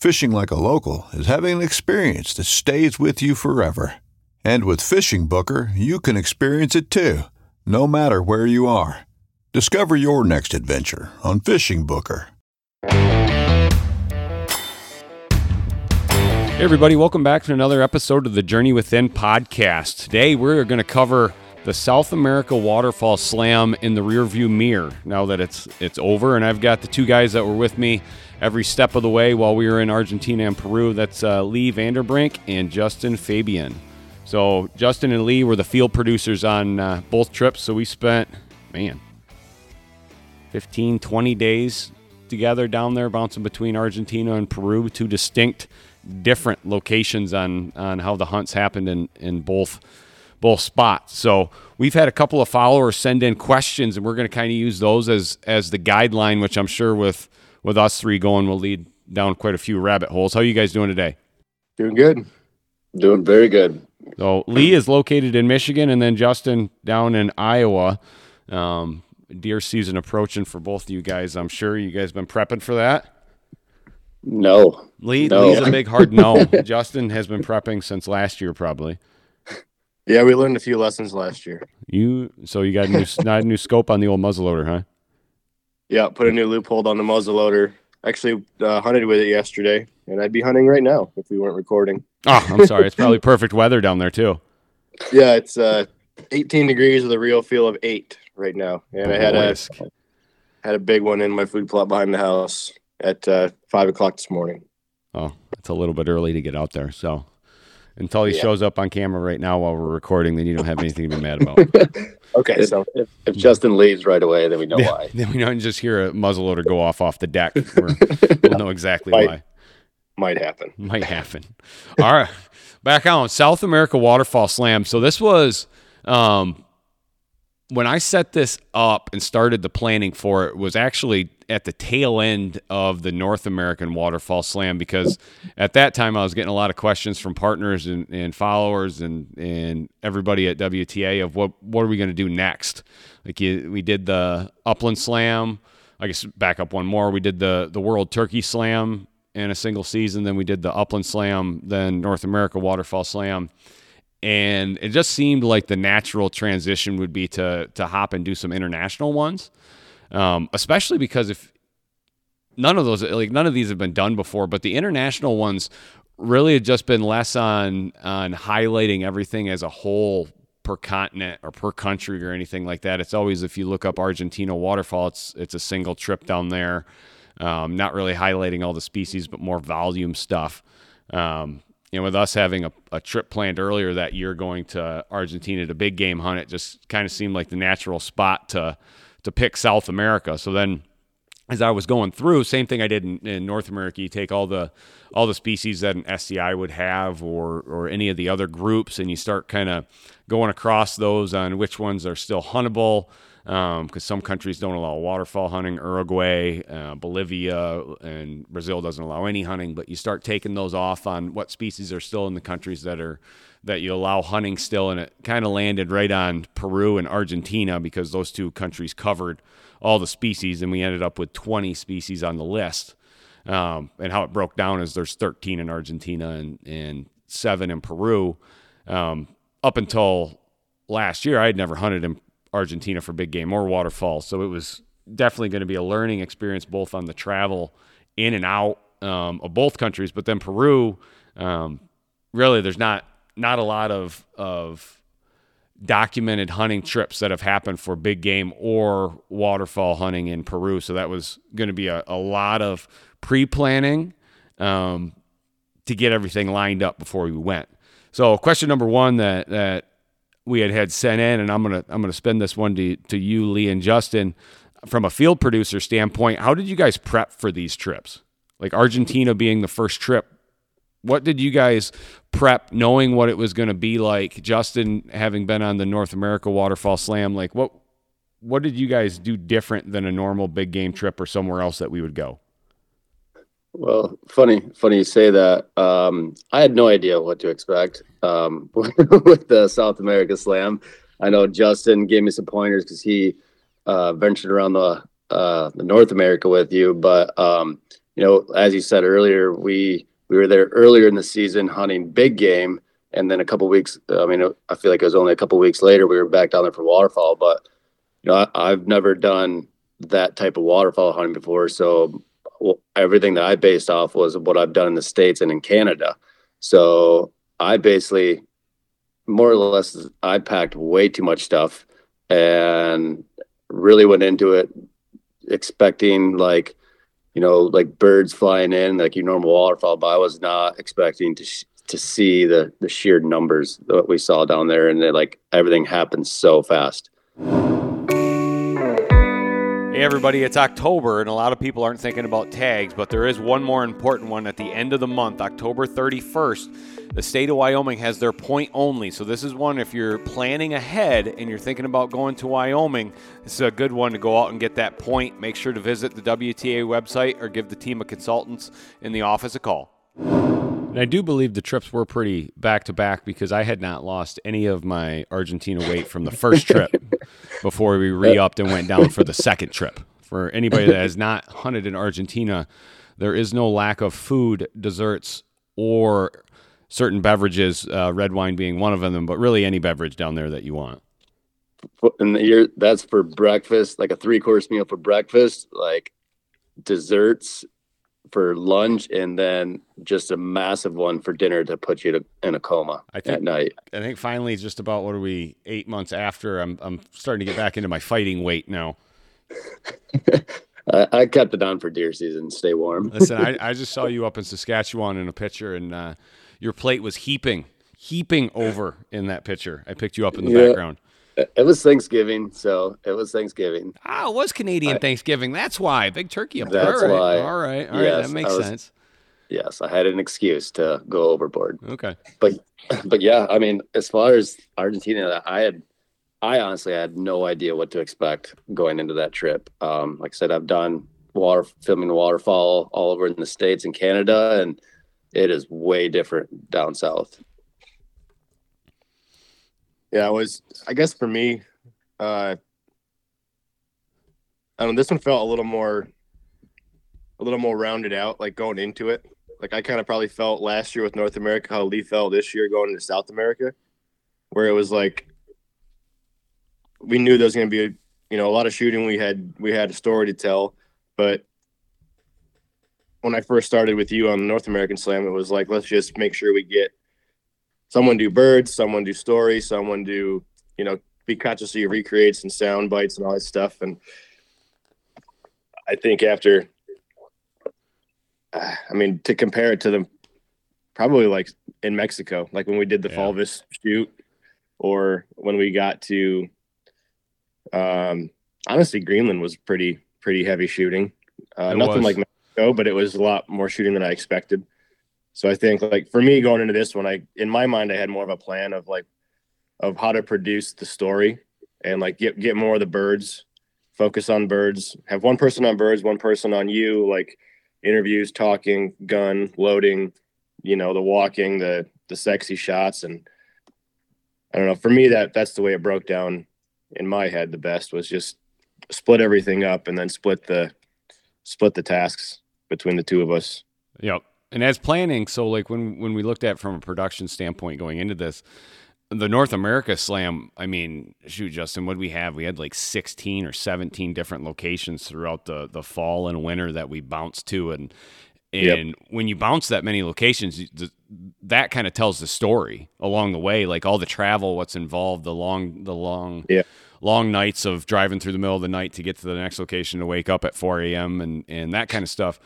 Fishing like a local is having an experience that stays with you forever. And with FishingBooker, you can experience it too, no matter where you are. Discover your next adventure on FishingBooker. Hey, everybody, welcome back to another episode of the Journey Within podcast. Today, we're going to cover the South America Waterfowl Slam in the rearview mirror now that it's it's over. And I've got the two guys that were with me every step of the way while we were in Argentina and Peru. That's uh, Lee Vanderbrink and Justin Fabian. So, Justin and Lee were the field producers on uh, both trips. So, we spent, man, 15, 20 days together down there, bouncing between Argentina and Peru, two distinct different locations on on how the hunts happened in in both both spots. So we've had a couple of followers send in questions, and we're going to kind of use those as as the guideline, which I'm sure with with us three going will lead down quite a few rabbit holes. How are you guys doing today? Doing good. Doing very good. So Lee is located in Michigan, and then Justin down in Iowa. Um, deer season approaching for both of you guys. I'm sure you guys been prepping for that. No. Lee, No. Lee's a big hard no. Justin has been prepping since last year, probably. Yeah, we learned a few lessons last year. You so you got a new not a new scope on the old muzzleloader, huh? Yeah, put a new Leupold on the muzzleloader. Actually, uh, hunted with it yesterday, and I'd be hunting right now if we weren't recording. Oh, I'm sorry. It's probably perfect weather down there too. Yeah, it's uh, 18 degrees with a real feel of eight right now, and I had a had a big one in my food plot behind the house at uh, five o'clock this morning. Oh, it's a little bit early to get out there. So until he Yeah. shows up on camera right now while we're recording, then you don't have anything to be mad about. Okay, so if, if Justin leaves right away, then we know Yeah. why. then we don't just hear a muzzleloader go off off the deck. We're, we'll know exactly Right. why. might happen. Might happen. All right. Back on South America Waterfowl Slam. So this was um when I set this up and started the planning for it was actually at the tail end of the North American Waterfowl Slam because at that time I was getting a lot of questions from partners and, and followers and, and everybody at WTA of what what are we going to do next? Like you, we did the Upland Slam. I guess back up one more. We did the the World Turkey Slam in a single season. Then we did the Upland Slam. Then North America Waterfowl Slam and it just seemed like the natural transition would be to to hop and do some international ones, um, especially because if none of those like none of these have been done before, but the international ones really had just been less on on highlighting everything as a whole per continent or per country or anything like that. It's always if you look up Argentina waterfowl, it's it's a single trip down there, um, not really highlighting all the species, but more volume stuff. Um, you know, with us having a, a trip planned earlier that year going to Argentina to big game hunt, it just kind of seemed like the natural spot to to pick South America. So then as I was going through, same thing I did in, in North America. You take all the all the species that an SCI would have, or or any of the other groups, and you start kind of going across those on which ones are still huntable. Because some countries don't allow waterfowl hunting, Uruguay, uh, Bolivia, and Brazil doesn't allow any hunting. But you start taking those off on what species are still in the countries that are that you allow hunting still, and it kind of landed right on Peru and Argentina because those two countries covered all the species, and we ended up with 20 species on the list. Um, and how it broke down is there's 13 in Argentina and, and seven in Peru. Um, up until last year, I had never hunted in Argentina for big game or waterfowls, so it was definitely going to be a learning experience both on the travel in and out um, of both countries. But then Peru, um, really, there's not not a lot of of documented hunting trips that have happened for big game or waterfowl hunting in Peru. So that was going to be a, a lot of pre planning um, to get everything lined up before we went. So question number one that that we had had sent in, and I'm gonna I'm gonna spend this one to to you, Lee and Justin, from a field producer standpoint. How did you guys prep for these trips? Like Argentina being the first trip, what did you guys prep knowing what it was going to be like justin having been on the north america waterfowl slam like what what did you guys do different than a normal big game trip or somewhere else that we would go Well, funny, funny you say that. Um, I had no idea what to expect um, with the South America Slam. I know Justin gave me some pointers because he uh, ventured around the uh, the North America with you. But um, you know, as you said earlier, we we were there earlier in the season hunting big game, and then a couple weeks. I mean, I feel like it was only a couple weeks later we were back down there for waterfowl. But you know, I, I've never done that type of waterfowl hunting before, so everything that I based off was what I've done in the States and in Canada. So I basically more or less I packed way too much stuff and really went into it expecting like you know like birds flying in like your normal waterfowl but I was not expecting to sh- to see the the sheer numbers that we saw down there and it, like everything happened so fast. Hey, everybody, it's October, and a lot of people aren't thinking about tags, but there is one more important one at the end of the month, October 31st. The state of Wyoming has their point only. So, this is one if you're planning ahead and you're thinking about going to Wyoming, this is a good one to go out and get that point. Make sure to visit the WTA website or give the team of consultants in the office a call. And I do believe the trips were pretty back to back because I had not lost any of my Argentina weight from the first trip before we re upped and went down for the second trip. For anybody that has not hunted in Argentina, there is no lack of food, desserts, or certain beverages, uh, red wine being one of them, but really any beverage down there that you want. And you're that's for breakfast, like a three course meal for breakfast, like desserts for lunch, and then just a massive one for dinner to put you to, in a coma I think- at night. I think finally, just about what are we, eight months after, I'm, I'm starting to get back into my fighting weight now. I, I kept it on for deer season, stay warm. Listen, I, I just saw you up in Saskatchewan in a picture, and uh, your plate was heaping, heaping over in that picture. I picked you up in the Yeah. background. It was Thanksgiving, so it was Thanksgiving. Ah, it was Canadian I- Thanksgiving. That's why. Big turkey up. That's All right. why. All right. All right. Yes, that makes was- sense. Yes, I had an excuse to go overboard. Okay. But but yeah, I mean, as far as Argentina, I had I honestly had no idea what to expect going into that trip. Um, like I said, I've done water filming waterfowl all over in the states and Canada, and it is way different down south. Yeah, it was. I guess for me, uh, I don't know. This one felt a little more, a little more rounded out. Like going into it, like I kind of probably felt last year with North America how Lee felt this year going into South America, where it was like we knew there was going to be, a, you know, a lot of shooting. We had we had a story to tell, but when I first started with you on the North American Slam, it was like let's just make sure we get someone do birds, someone do stories, someone do, you know, be conscious of your recreates and sound bites and all that stuff. And I think after, uh, I mean, to compare it to them, probably like in Mexico, like when we did the Yeah. Fulvous shoot, or when we got to, um, honestly, Greenland was pretty pretty heavy shooting. Uh, nothing was. like Mexico, but it was a lot more shooting than I expected. So I think like for me going into this one, I in my mind I had more of a plan of like of how to produce the story and like get get more of the birds, focus on birds, have one person on birds, one person on you, like interviews, talking, gun, loading, you know, the walking, the the sexy shots and I don't know. For me, that that's the way it broke down in my head. The best was just split everything up and then split the split the tasks between the two of us. Yep. And as planning, so like when when we looked at from a production standpoint going into this, the North America Slam, I mean, shoot, Justin, what we have? We had like 16 or 17 different locations throughout the the fall and winter that we bounced to, and and yep. when you bounce that many locations, that kind of tells the story along the way, like all the travel, what's involved, the long the long yeah. long nights of driving through the middle of the night to get to the next location to wake up at 4 a.m. and and that kind of stuff.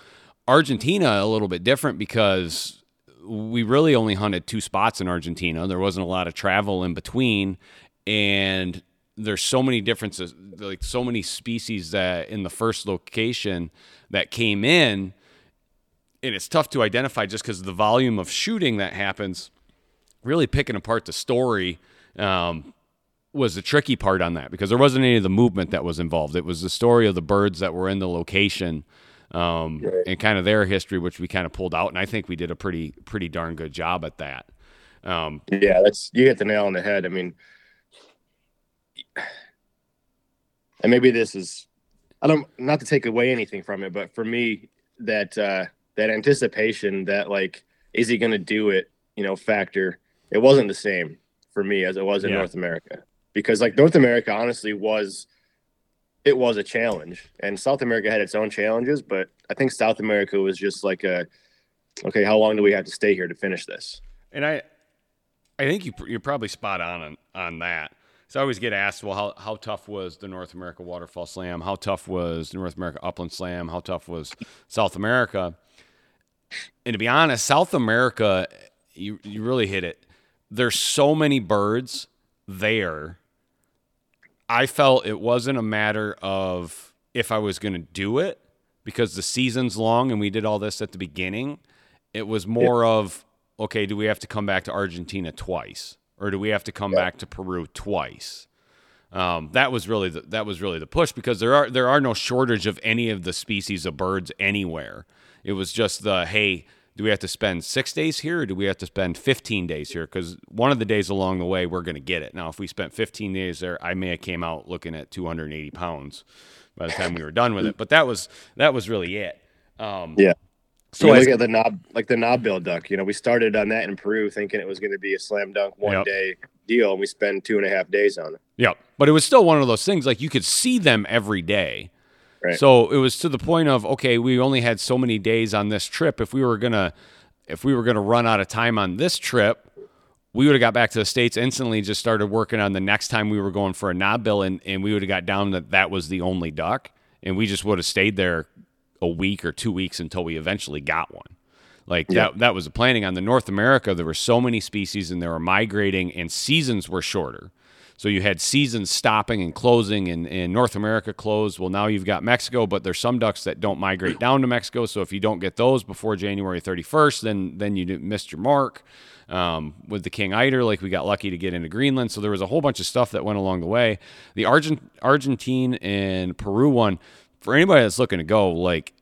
Argentina a little bit different because we really only hunted two spots in Argentina. There wasn't a lot of travel in between, and there's so many differences, like so many species that in the first location that came in, and it's tough to identify just because the volume of shooting that happens. Really picking apart the story um, was the tricky part on that because there wasn't any of the movement that was involved. It was the story of the birds that were in the location um, right. and kind of their history, which we kind of pulled out. And I think we did a pretty pretty darn good job at that. Um, yeah, that's you hit the nail on the head. I mean, and maybe this is I don't not to take away anything from it, but for me that uh, that anticipation that like is he going to do it, you know, factor it wasn't the same for me as it was in yeah. North America because like North America honestly was it was a challenge and south america had its own challenges but i think south america was just like a okay how long do we have to stay here to finish this? And i i think you, you're probably spot on, on on that. So i always get asked well how, how tough was the north america waterfowl slam? How tough was north america upland slam? How tough was south america? And to be honest south america you, you really hit it. There's so many birds there I felt it wasn't a matter of if I was going to do it because the season's long and we did all this at the beginning. It was more yeah. of, okay, do we have to come back to Argentina twice or do we have to come yeah. back to Peru twice? Um, that was really the, that was really the push because there are there are no shortage of any of the species of birds anywhere. It was just the hey, do we have to spend six days here or do we have to spend 15 days here? Because one of the days along the way, we're going to get it. Now, if we spent 15 days there, I may have came out looking at 280 pounds by the time we were done with it. But that was that was really it. Um, yeah. So you look at the knob, like the knob bill duck. You know, we started on that in Peru, thinking it was going to be a slam dunk one yep. day deal, and we spend two and a half days on it. Yeah, but it was still one of those things. Like you could see them every day, Right. So it was to the point of okay, we only had so many days on this trip. If we were gonna, if we were gonna run out of time on this trip, we would have got back to the states instantly. Just started working on the next time we were going for a knob bill, and and we would have got down that that was the only duck, and we just would have stayed there a week or two weeks until we eventually got one. Like yeah. that that was the planning on the North America. There were so many species, and they were migrating, and seasons were shorter. So you had seasons stopping and closing, and, and North America closed. Well, now you've got Mexico, but there's some ducks that don't migrate down to Mexico. So if you don't get those before January 31st, then then you missed your mark. Um, with the king eider, like we got lucky to get into Greenland. So there was a whole bunch of stuff that went along the way. The Argent Argentine and Peru one, for anybody that's looking to go, like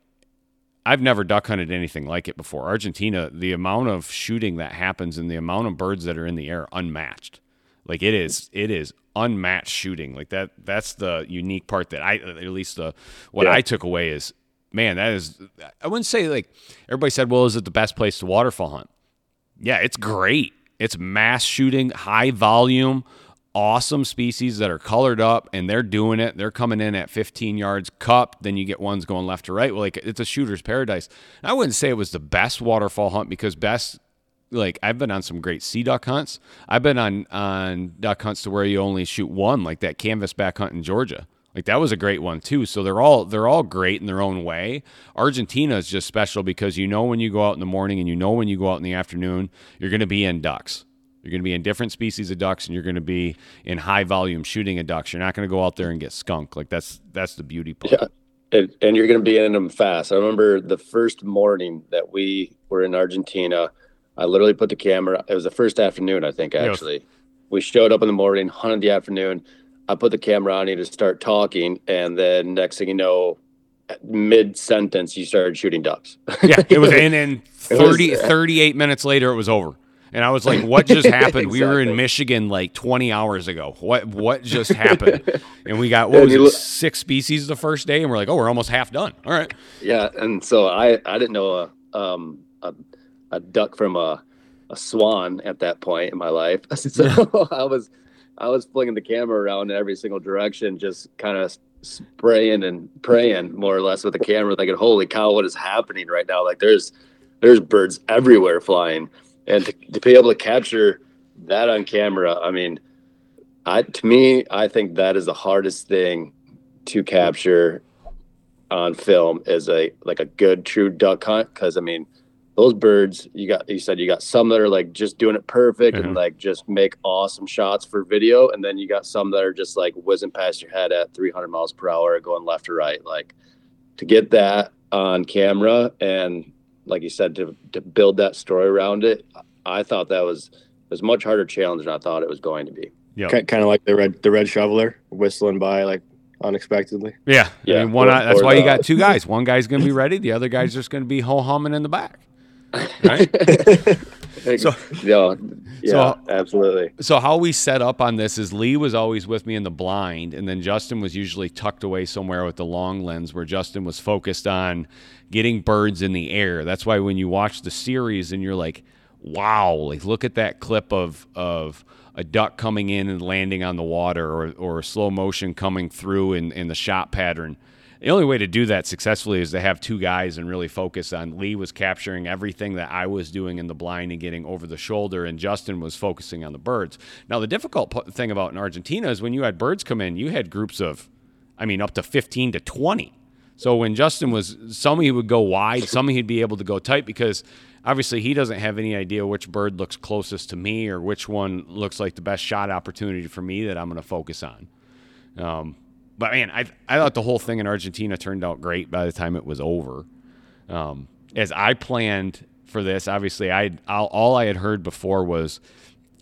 I've never duck hunted anything like it before. Argentina, the amount of shooting that happens and the amount of birds that are in the air unmatched. Like it is, it is unmatched shooting. Like that. That's the unique part that I, at least the what yeah. I took away is, man, that is. I wouldn't say like everybody said. Well, is it the best place to waterfowl hunt? Yeah, it's great. It's mass shooting, high volume, awesome species that are colored up and they're doing it. They're coming in at 15 yards cup. Then you get ones going left to right. Well, like it's a shooter's paradise. I wouldn't say it was the best waterfowl hunt because best like I've been on some great sea duck hunts. I've been on on duck hunts to where you only shoot one, like that canvas back hunt in Georgia. Like that was a great one too. So they're all they're all great in their own way. Argentina is just special because you know when you go out in the morning and you know when you go out in the afternoon, you're going to be in ducks. You're going to be in different species of ducks and you're going to be in high volume shooting of ducks. You're not going to go out there and get skunk. Like that's that's the beauty part. Yeah. And, and you're going to be in them fast. I remember the first morning that we were in Argentina I literally put the camera. It was the first afternoon, I think. Actually, yes. we showed up in the morning, hunted the afternoon. I put the camera on you to start talking, and then next thing you know, mid sentence, you started shooting ducks. yeah, it was, and then 30, was, 38 minutes later, it was over. And I was like, "What just happened? We were in Michigan like 20 hours ago. What what just happened?" and we got what was it, six species the first day, and we're like, "Oh, we're almost half done." All right. Yeah, and so I I didn't know a um a, a duck from a a swan at that point in my life. So I was I was flinging the camera around in every single direction, just kind of spraying and praying more or less with the camera, thinking, "Holy cow, what is happening right now?" Like there's there's birds everywhere flying, and to, to be able to capture that on camera, I mean, I to me, I think that is the hardest thing to capture on film is a like a good true duck hunt because I mean those birds you got you said you got some that are like just doing it perfect and mm-hmm. like just make awesome shots for video and then you got some that are just like whizzing past your head at 300 miles per hour going left or right like to get that on camera and like you said to to build that story around it I thought that was was a much harder challenge than I thought it was going to be yeah Kind of like the red the red shoveler whistling by like unexpectedly. Yeah. I Yeah, mean, one. or- that's or why you got two guys. One guy's going to be ready. The other guy's just going to be ho humming in the back. Right. So- yeah, yeah, So- absolutely. So how we set up on this is Lee was always with me in the blind, and then Justin was usually tucked away somewhere with the long lens, where Justin was focused on getting birds in the air. That's why when you watch the series and you're like, "Wow!" Like look at that clip of of a duck coming in and landing on the water, or or slow motion coming through in in the shot pattern. The only way to do that successfully is to have two guys and really focus on. Lee was capturing everything that I was doing in the blind and getting over the shoulder, and Justin was focusing on the birds. Now, the difficult thing about in Argentina is when you had birds come in, you had groups of, I mean, up to 15 to 20. So when Justin was, some he would go wide, some he'd be able to go tight because obviously he doesn't have any idea which bird looks closest to me or which one looks like the best shot opportunity for me that I'm going to focus on. Um, but man, I I thought the whole thing in Argentina turned out great by the time it was over. Um, as I planned for this, obviously, I all, I had heard before was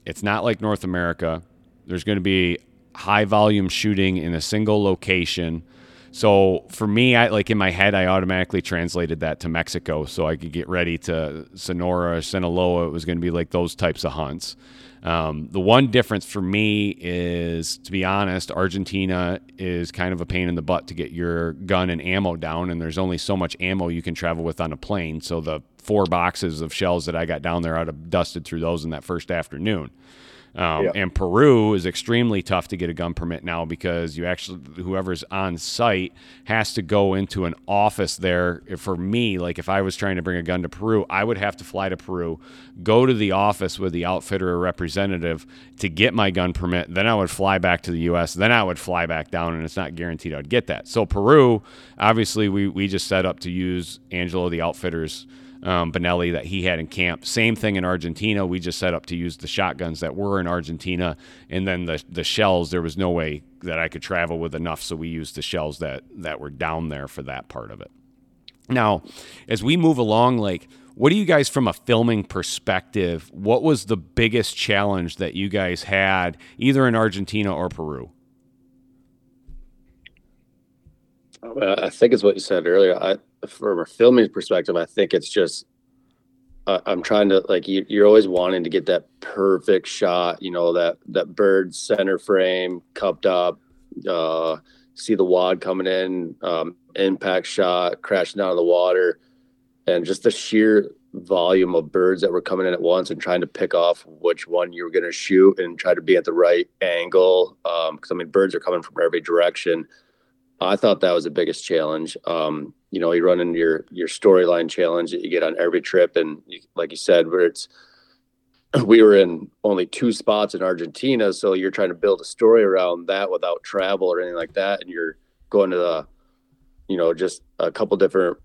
it's not like North America. There's going to be high volume shooting in a single location. So for me, I like in my head, I automatically translated that to Mexico, so I could get ready to Sonora, Sinaloa. It was going to be like those types of hunts. Um, the one difference for me is, to be honest, Argentina is kind of a pain in the butt to get your gun and ammo down, and there's only so much ammo you can travel with on a plane. So the four boxes of shells that I got down there, I'd have dusted through those in that first afternoon. Um, Yeah. And Peru is extremely tough to get a gun permit now because you actually, whoever's on site has to go into an office there. For me, like if I was trying to bring a gun to Peru, I would have to fly to Peru, go to the office with the outfitter or representative to get my gun permit. Then I would fly back to the U.S. Then I would fly back down, and it's not guaranteed I'd get that. So Peru, obviously, we we just set up to use Angelo the outfitter's um, Benelli that he had in camp. Same thing in Argentina. We just set up to use the shotguns that were in Argentina, and then the the shells. There was no way that I could travel with enough, so we used the shells that that were down there for that part of it. Now, as we move along, like, what do you guys, from a filming perspective, what was the biggest challenge that you guys had, either in Argentina or Peru? Well, I think it's what you said earlier. I, from a filming perspective, I think it's just uh, I'm trying to like you, you're always wanting to get that perfect shot. You know that that bird center frame, cupped up, uh, see the wad coming in, um, impact shot, crashing down in the water, and just the sheer volume of birds that were coming in at once and trying to pick off which one you were going to shoot and try to be at the right angle. Because I mean, birds are coming from every direction. I thought that was the biggest challenge. Um, you know, you run into your your storyline challenge that you get on every trip, and you, like you said, where it's we were in only two spots in Argentina, so you're trying to build a story around that without travel or anything like that, and you're going to the, you know, just a couple different,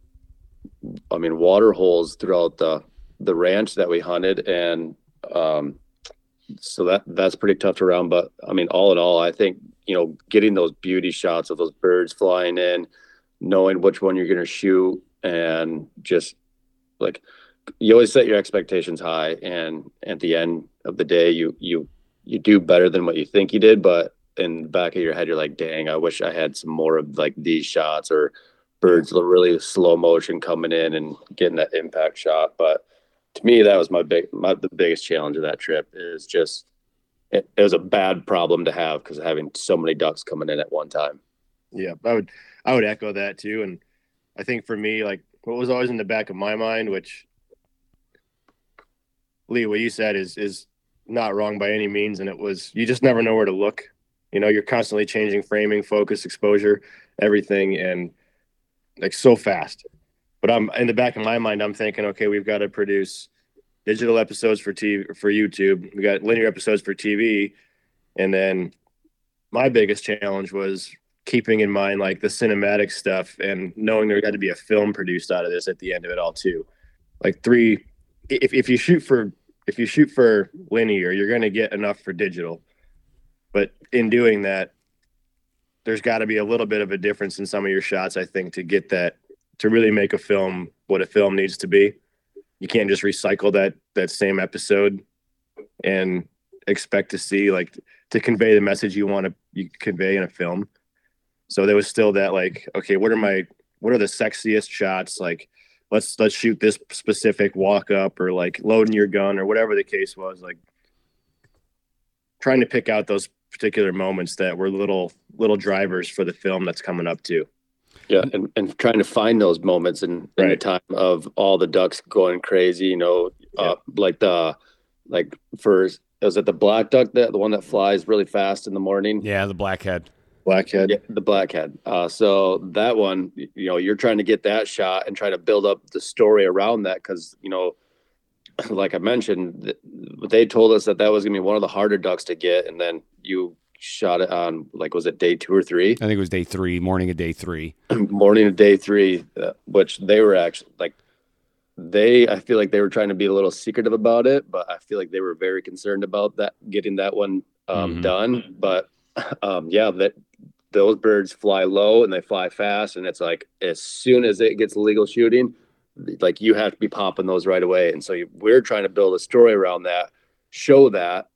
I mean, water holes throughout the the ranch that we hunted, and um, so that that's pretty tough to round. But I mean, all in all, I think you know, getting those beauty shots of those birds flying in, knowing which one you're going to shoot, and just like you always set your expectations high, and at the end of the day, you you you do better than what you think you did, but in the back of your head, you're like, dang, I wish I had some more of like these shots or birds really slow motion coming in and getting that impact shot. But to me, that was my big, my, the biggest challenge of that trip is just, it, it was a bad problem to have because having so many ducks coming in at one time. Yeah, I would I would echo that too. And I think for me, like what was always in the back of my mind, which Lee, what you said is is not wrong by any means. And it was you just never know where to look. You know, you're constantly changing framing, focus, exposure, everything, and like so fast. But I'm in the back of my mind, I'm thinking, okay, we've got to produce digital episodes for TV for YouTube. We got linear episodes for TV, and then my biggest challenge was keeping in mind like the cinematic stuff and knowing there got to be a film produced out of this at the end of it all too. Like three, if if you shoot for if you shoot for linear, you're going to get enough for digital. But in doing that, there's got to be a little bit of a difference in some of your shots, I think, to get that to really make a film what a film needs to be. You can't just recycle that that same episode and expect to see like to convey the message you want to you convey in a film so there was still that like, okay, what are my what are the sexiest shots? Like, let's let's shoot this specific walk up or like loading your gun or whatever the case was. Like trying to pick out those particular moments that were little little drivers for the film that's coming up too. Yeah, and, and trying to find those moments in, in Right. the time of all the ducks going crazy, you know, uh, like the like for is it the black duck that the one that flies really fast in the morning? Yeah, the blackhead. Blackhead. Yeah, the blackhead. Uh, so that one, you know, you're trying to get that shot and try to build up the story around that because you know, like I mentioned, they told us that that was gonna be one of the harder ducks to get, and then you shot it on like was it day two or three? I think it was day three, morning of day three. morning of day three, uh, which they were actually like, they, I feel like they were trying to be a little secretive about it, but I feel like they were very concerned about that, getting that one um, Mhm. done. But um, yeah, that those birds fly low and they fly fast. And it's like, as soon as it gets legal shooting, like you have to be popping those right away. And so you, we're trying to build a story around that, show that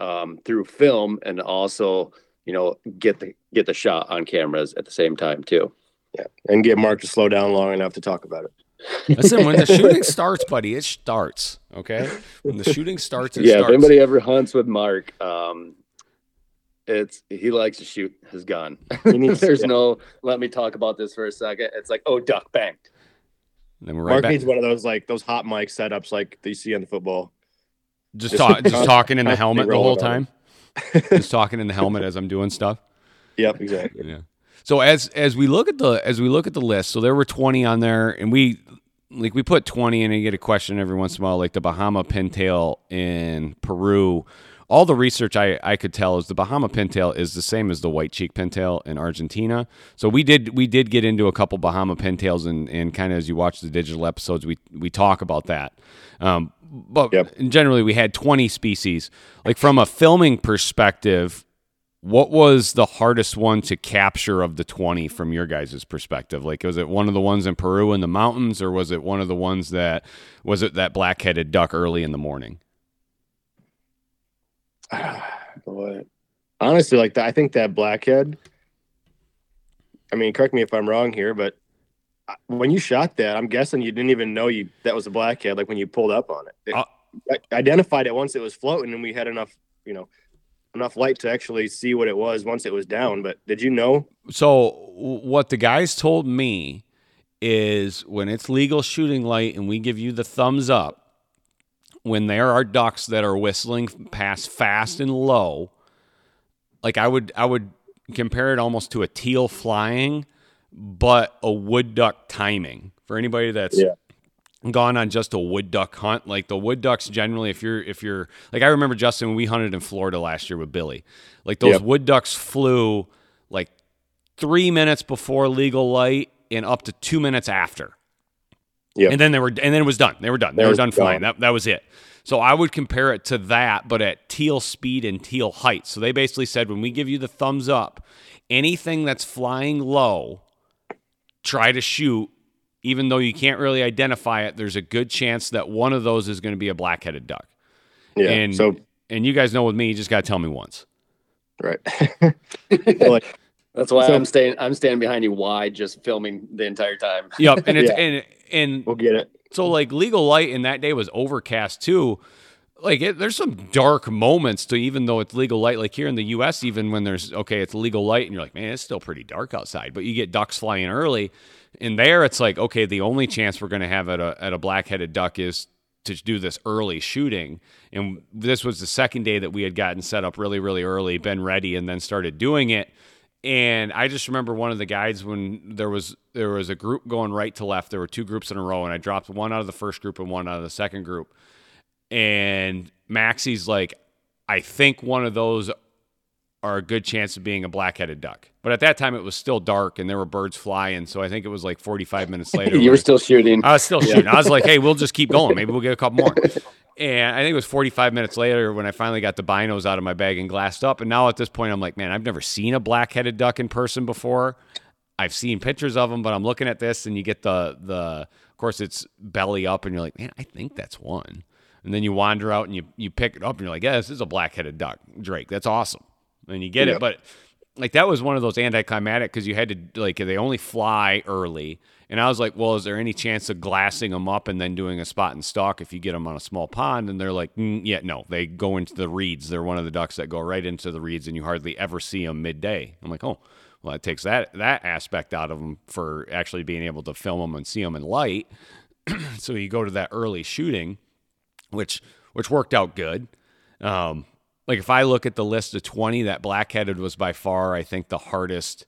um, through film and also, you know, get the, get the shot on cameras at the same time too. Yeah, and get Mark to slow down long enough to talk about it. Listen, when the shooting starts, buddy, it starts. Okay, when the shooting starts, it yeah, starts. if anybody ever hunts with Mark, um, it's he likes to shoot his gun. Needs- There's yeah. no let me talk about this for a second. It's like, oh, duck banked. And then we're right Mark back. needs one of those like those hot mic setups like that you see on the football. Just, talk, just talking in the helmet the whole time. just talking in the helmet as I'm doing stuff. Yep, exactly. Yeah. So as as we look at the as we look at the list, so there were 20 on there, and we like we put 20, and you get a question every once in a while, like the Bahama pintail in Peru. All the research I, I could tell is the Bahama pintail is the same as the white cheek pintail in Argentina. So we did we did get into a couple Bahama pintails, and, and kind of as you watch the digital episodes, we we talk about that. Um, but Yep. generally, we had 20 species. Like from a filming perspective, what was the hardest one to capture of the 20 from your guys' perspective? Like, was it one of the ones in Peru in the mountains, or was it one of the ones that was it that black headed duck early in the morning? Honestly, like that, I think that blackhead. I mean, correct me if I'm wrong here, but when you shot that, I'm guessing you didn't even know you that was a blackhead. Like when you pulled up on it, it Uh, identified it once it was floating, and we had enough, you know, enough light to actually see what it was once it was down. But did you know? So, what the guys told me is when it's legal shooting light and we give you the thumbs up, when there are ducks that are whistling past fast and low, like I would, I would compare it almost to a teal flying, but a wood duck timing. For anybody that's Yeah. gone on just a wood duck hunt, like the wood ducks generally, if you're, if you're, like I remember Justin when we hunted in Florida last year with Billy, like those Yep. wood ducks flew like three minutes before legal light and up to two minutes after. Yep. And then they were, and then it was done. They were done. They That were done flying. gone. That that was it. So I would compare it to that, but at teal speed and teal height. So they basically said when we give you the thumbs up, anything that's flying low, try to shoot. Even though you can't really identify it, there's a good chance that one of those is going to be a black-headed duck. Yeah. And so and you guys know with me, you just got to tell me once. right. Like, That's why So- I'm staying. I'm standing behind you wide, just filming the entire time. Yep, and it's Yeah. and and we'll get it. So like legal light in that day was overcast too. Like it, there's some dark moments to even though it's legal light. Like here in the U.S., even when there's okay, it's legal light, and you're like, man, it's still pretty dark outside. But you get ducks flying early, and there it's like, okay, the only chance we're going to have at a at a black-headed duck is to do this early shooting. And this was the second day that we had gotten set up really, really early, been ready, and then started doing it. And I just remember one of the guides when there was there was a group going right to left. There were two groups in a row, and I dropped one out of the first group and one out of the second group. And Maxie's like, I think one of those are a good chance of being a black-headed duck. But at that time, it was still dark and there were birds flying. So I think it was like 45 minutes later. you were still shooting. I was still shooting. I was like, hey, we'll just keep going. Maybe we'll get a couple more. And I think it was 45 minutes later when I finally got the binos out of my bag and glassed up. And now at this point, I'm like, man, I've never seen a black-headed duck in person before. I've seen pictures of them, but I'm looking at this and you get the the. Of course, it's belly up, and you're like, man, I think that's one. And then you wander out and you you pick it up, and you're like, yeah, this is a black-headed duck, Drake. That's awesome. And you get Yep. it, but like that was one of those anticlimactic because you had to like they only fly early. And i was like well is there any chance of glassing them up and then doing a spot and stalk if you get them on a small pond? And they're like mm, yeah no. They go into the reeds. They're one of the ducks that go right into the reeds and you hardly ever see them midday. I'm like oh well it takes that that aspect out of them for actually being able to film them and see them in light. So you go to that early shooting which which worked out good um, like if I look at the list of 20, that blackheaded was by far, I think, the hardest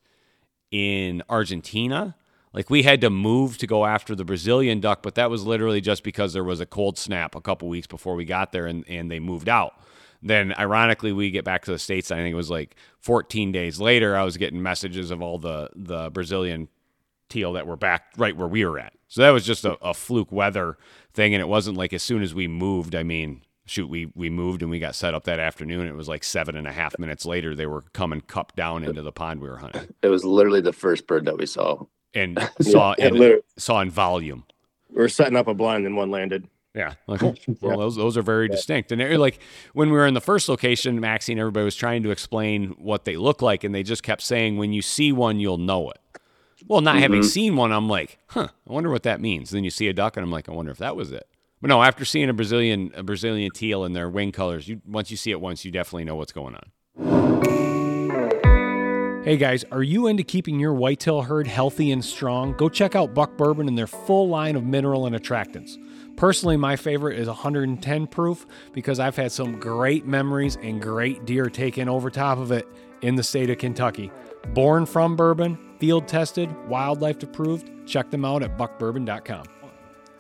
in Argentina. Like we had to move to go after the Brazilian duck, but that was literally just because there was a cold snap a couple weeks before we got there and, and they moved out. Then ironically we get back to the States, I think it was like 14 days later, I was getting messages of all the the Brazilian teal that were back right where we were at. So that was just a, a fluke weather thing. And it wasn't like as soon as we moved, I mean, shoot, we we moved and we got set up that afternoon. It was like seven and a half minutes later they were coming cup down into the pond we were hunting It was literally the first bird that we saw. and saw Yeah, in, saw in volume. We were setting up a blind and one landed. Yeah. Like, oh, well, those those are very distinct. And they're like when we were in the first location, Maxie and everybody was trying to explain what they look like, and they just kept saying, "When you see one, you'll know it." Well, not having mm-hmm. seen one, I'm like, huh, I wonder what that means. Then you see a duck, and I'm like, I wonder if that was it. But no, after seeing a Brazilian a Brazilian teal in their wing colors, you once you see it once, you definitely know what's going on. Hey guys, are you into keeping your whitetail herd healthy and strong? Go check out Buck Bourbon and their full line of mineral and attractants. Personally, my favorite is 110 proof because I've had some great memories and great deer taken over top of it in the state of Kentucky. Born from bourbon, field tested, wildlife approved. Check them out at buckbourbon.com.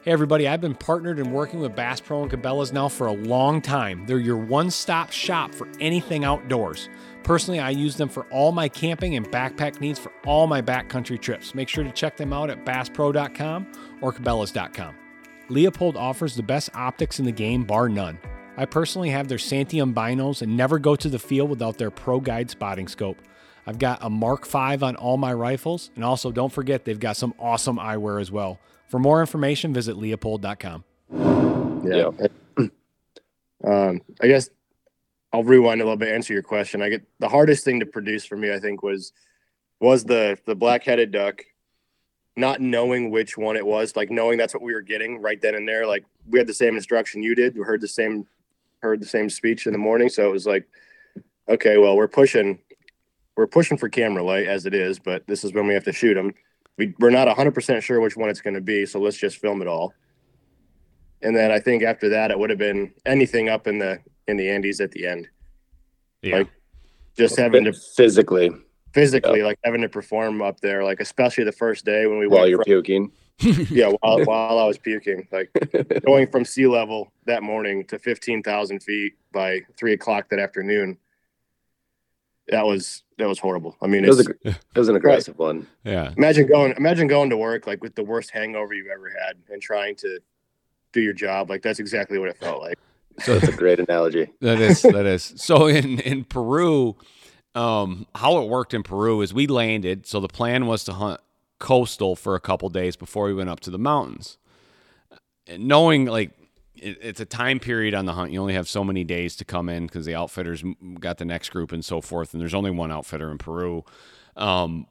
Hey, everybody, I've been partnered and working with Bass Pro and Cabela's now for a long time. They're your one stop shop for anything outdoors. Personally, I use them for all my camping and backpack needs for all my backcountry trips. Make sure to check them out at basspro.com or cabela's.com. Leupold offers the best optics in the game, bar none. I personally have their Santiam binos and never go to the field without their Pro Guide spotting scope. I've got a Mark V on all my rifles, and also don't forget they've got some awesome eyewear as well. For more information, visit leupold.com. Yeah. Um, I guess I'll rewind a little bit, answer your question. I get the hardest thing to produce for me, I think, was was the the black headed duck, not knowing which one it was, like knowing that's what we were getting right then and there. Like we had the same instruction you did. We heard the same heard the same speech in the morning. So it was like, okay, well, we're pushing we're pushing for camera light as it is, but this is when we have to shoot them. We, we're not 100% sure which one it's going to be, so let's just film it all. And then I think after that, it would have been anything up in the in the Andes at the end, Yeah. Like, just having to physically physically like having to perform up there, like especially the first day when we while went you're from, puking. yeah while, while I was puking, like going from sea level that morning to 15,000 feet by three o'clock that afternoon. That was that was horrible. I mean, It was, it's, a, it was an aggressive one. yeah. imagine going imagine going to work like with the worst hangover you've ever had and trying to do your job. Like that's exactly what it felt like. So it's a great analogy. That is that is. So in in Peru, um, how it worked in Peru is we landed. So the plan was to hunt coastal for a couple days before we went up to the mountains. And knowing like it, it's a time period on the hunt, you only have so many days to come in because the outfitters got the next group and so forth, and there's only one outfitter in Peru. Um,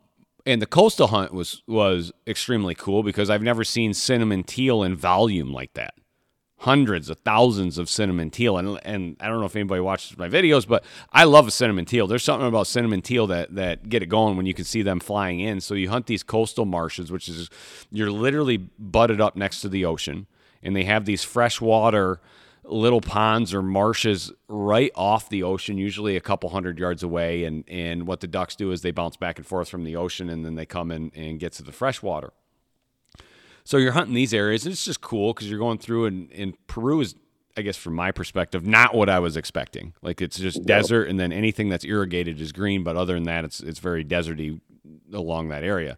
and the coastal hunt was was extremely cool because I've never seen cinnamon teal in volume like that. Hundreds of thousands of cinnamon teal, and and I don't know if anybody watches my videos, but I love a cinnamon teal. There's something about cinnamon teal that that get it going when you can see them flying in. So you hunt these coastal marshes, which is you're literally butted up next to the ocean, and they have these freshwater little ponds or marshes right off the ocean, usually a couple hundred yards away. And, and what the ducks do is they bounce back and forth from the ocean and then they come in and get to the fresh water. So you're hunting these areas, and it's just cool because you're going through, and, and Peru is, I guess, from my perspective, not what I was expecting. Like it's just desert, and then anything that's irrigated is green, but other than that, it's it's very deserty along that area.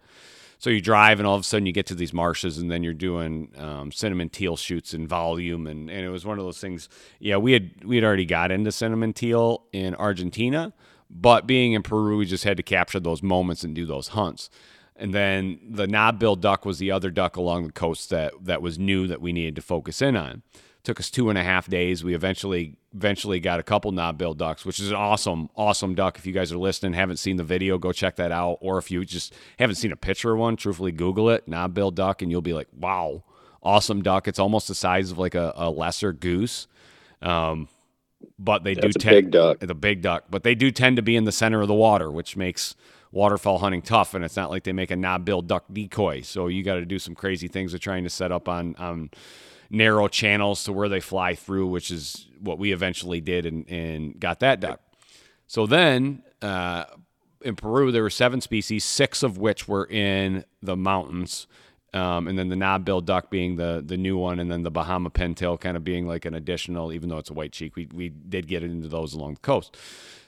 So you drive, and all of a sudden you get to these marshes, and then you're doing um, cinnamon teal shoots in volume, and, and it was one of those things. Yeah, we had we had already got into cinnamon teal in Argentina, but being in Peru, we just had to capture those moments and do those hunts. And then the knob-billed duck was the other duck along the coast that that was new that we needed to focus in on. Took us two and a half days. We eventually eventually got a couple knob-billed ducks, which is an awesome, awesome duck. If you guys are listening, haven't seen the video, go check that out. Or if you just haven't seen a picture of one, truthfully Google it, knob-billed duck, and you'll be like, wow, awesome duck. It's almost the size of like a, a lesser goose. Um, but they That's do tend big duck. the big duck, but they do tend to be in the center of the water, which makes waterfowl hunting tough. And it's not like they make a knob-billed duck decoy, so you got to do some crazy things of trying to set up on on narrow channels to where they fly through, which is what we eventually did and, and got that duck. So then uh, in Peru, there were seven species, six of which were in the mountains. Um, and then the knob-billed duck being the the new one, and then the Bahama pintail kind of being like an additional, even though it's a white cheek, we we did get into those along the coast.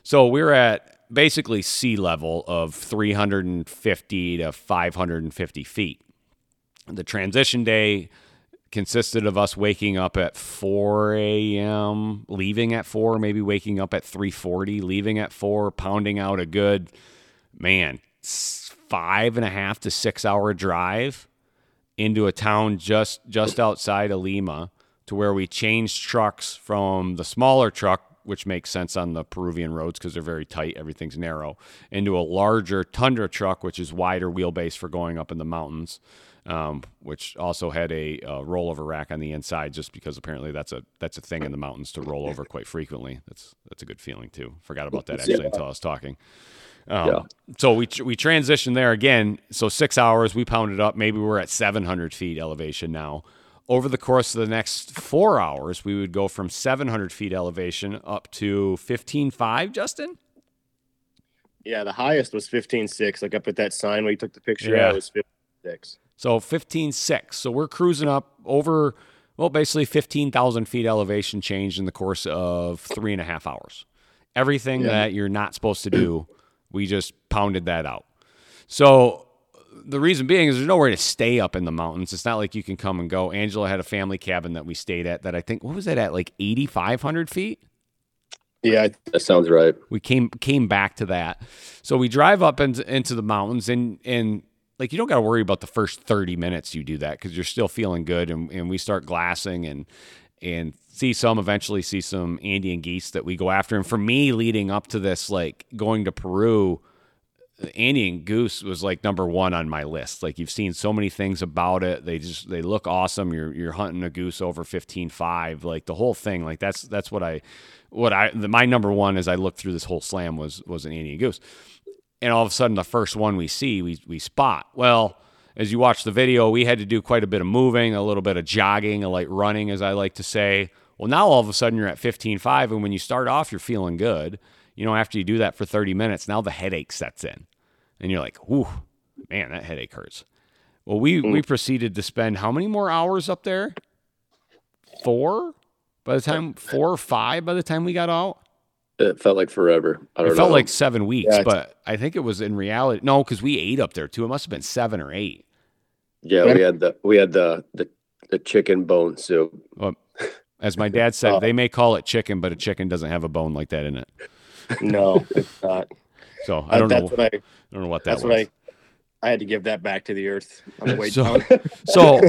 So we're at basically sea level of 350 to 550 feet. The transition day consisted of us waking up at 4 a.m., leaving at 4, maybe waking up at 3:40, leaving at 4, pounding out a good man five and a half to six hour drive into a town just just outside of Lima to where we changed trucks from the smaller truck which makes sense on the Peruvian roads because they're very tight, everything's narrow, into a larger Tundra truck, which is wider wheelbase for going up in the mountains, um, which also had a, uh rollover rack on the inside, just because apparently that's a that's a thing in the mountains to roll over quite frequently. That's that's a good feeling too. Forgot about that actually until I was talking. Um, Yeah. So we tr- we transitioned there again. So six hours, we pounded up. Maybe we're at 700 feet elevation now. Over the course of the next four hours, we would go from 700 feet elevation up to 15.5. Justin. Yeah, the highest was 15.6. Like up at that sign where you took the picture, Yeah. yeah. it was 15.6. So 15.6. So we're cruising up over, well, basically 15,000 feet elevation change in the course of three and a half hours. Everything Yeah. that you're not supposed to do, we just pounded that out. So the reason being is there's nowhere to stay up in the mountains. It's not like you can come and go. Angelo had a family cabin that we stayed at that I think, what was that at? Like 8,500 feet? Yeah, That sounds right. we came came back to that. So we drive up into, into the mountains and and like you don't got to worry about the first 30 minutes you do that because you're still feeling good and, and we start glassing and and see some eventually see some Andean geese that we go after. And for me leading up to this, like going to Peru, Andean goose was like number one on my list. Like you've seen so many things about it. They just they look awesome. You're you're hunting a goose over 15.5. Like the whole thing. Like that's that's what I what I the, my number one as I looked through this whole slam was was an Andean goose. And all of a sudden the first one we see we we spot. Well, as you watch the video, we had to do quite a bit of moving, a little bit of jogging, a light running, as I like to say. Well, now all of a sudden you're at 15.5, and when you start off, you're feeling good. You know, after you do that for 30 minutes, now the headache sets in. And you're like, ooh, man, that headache hurts. Well, we, we mm. proceeded to spend how many more hours up there? Four? By the uh, time, four or five by the time we got out? It felt like forever. I don't know. It felt know. like seven weeks, Yeah, but I think it was in reality. No, because we ate up there too. It must have been seven or eight. yeah, we had the we had the the, the chicken bone soup. As my dad said, Oh. they may call it chicken, but a chicken doesn't have a bone like that in it. no, it's not. So I don't know. what I. I don't know what that That's was. what I. I had to give that back to the earth on the way So- down. so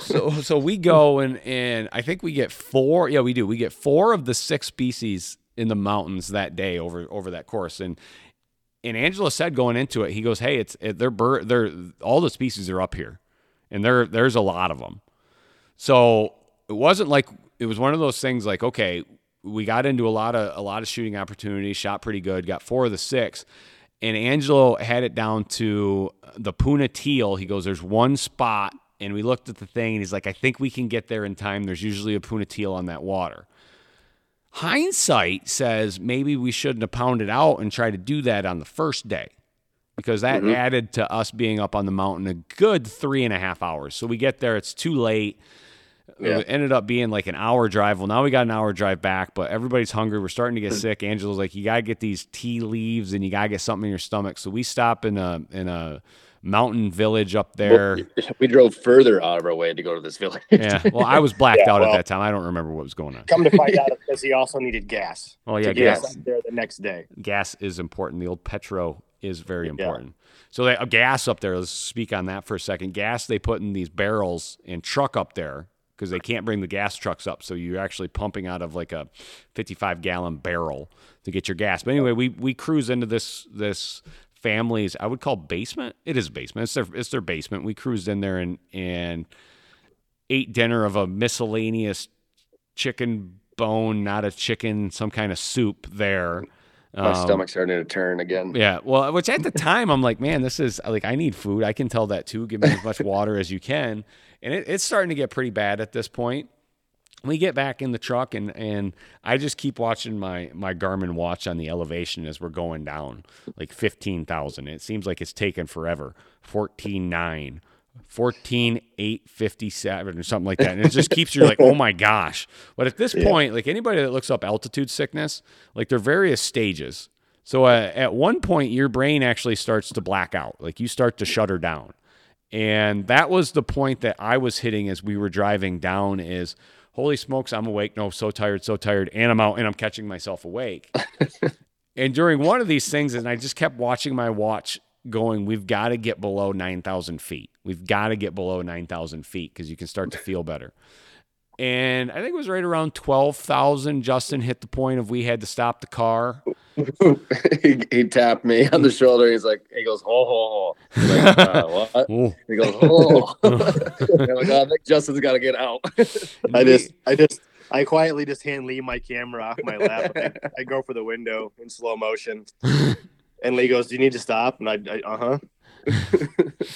so so we go and and I think we get four. Yeah, we do. We get four of the six species in the mountains that day over over that course, and and Angelo said going into it, he goes, "Hey, it's it, they're they're all the species are up here, and there there's a lot of them." So it wasn't like it was one of those things like, okay, we got into a lot of a lot of shooting opportunities, shot pretty good, got four of the six, and Angelo had it down to the Puna teal. He goes, "There's one spot." And we looked at the thing, and he's like, "I think we can get there in time. There's usually a Puna teal on that water." Hindsight says maybe we shouldn't have pounded out and tried to do that on the first day because that Mhm. added to us being up on the mountain a good three and a half hours. So we get there, it's too late. Yeah. It ended up being like an hour drive. Well, now we got an hour drive back, but everybody's hungry. We're starting to get sick. Angelo's like, you gotta get these tea leaves and you gotta get something in your stomach. So we stop in a in a mountain village up there. We drove further out of our way to go to this village. yeah. Well, I was blacked Yeah, out at that time. I don't remember what was going on. Come to find out, because he also needed gas. Oh yeah, to get gas. us up there the next day. gas is important. The old petro is very important. So they, uh, gas up there. Let's speak on that for a second. Gas they put in these barrels and truck up there because they can't bring the gas trucks up. So you're actually pumping out of like a 55 gallon barrel to get your gas. But anyway, we we cruise into this this family's I would call basement. It is a basement. It's their it's their basement. We cruised in there and and ate dinner of a miscellaneous chicken bone, not a chicken, some kind of soup there. My Um, stomach's starting to turn again. yeah, well, which at the time I'm like, man, this is like I need food. I can tell that too. Give me as much water as you can, and it, it's starting to get pretty bad at this point. We get back in the truck and and I just keep watching my my Garmin watch on the elevation as we're going down, like fifteen thousand. It seems like it's taken forever. Fourteen nine. 14 857 or something like that and it just keeps you like oh my gosh but at this point like anybody that looks up altitude sickness like there are various stages so uh, at one point, your brain actually starts to black out, like you start to shutter down, and that was the point that I was hitting as we were driving down. Is holy smokes, I'm awake. No, so tired, so tired, and I'm out, and I'm catching myself awake. and during one of these things, and I just kept watching my watch, going, "We've got to get below nine thousand feet. We've got to get below nine thousand feet because you can start to feel better." And I think it was right around twelve thousand. Justin hit the point of we had to stop the car. he, he tapped me on the shoulder. He's like, he goes, ho, ho, ho. Like, uh, what? Oh. He goes, oh. I'm like, oh, I think Justin's got to get out. I just, I just, I quietly just hand Lee my camera off my lap. I, I go for the window in slow motion, and Lee goes, "Do you need to stop?" And I, I uh huh.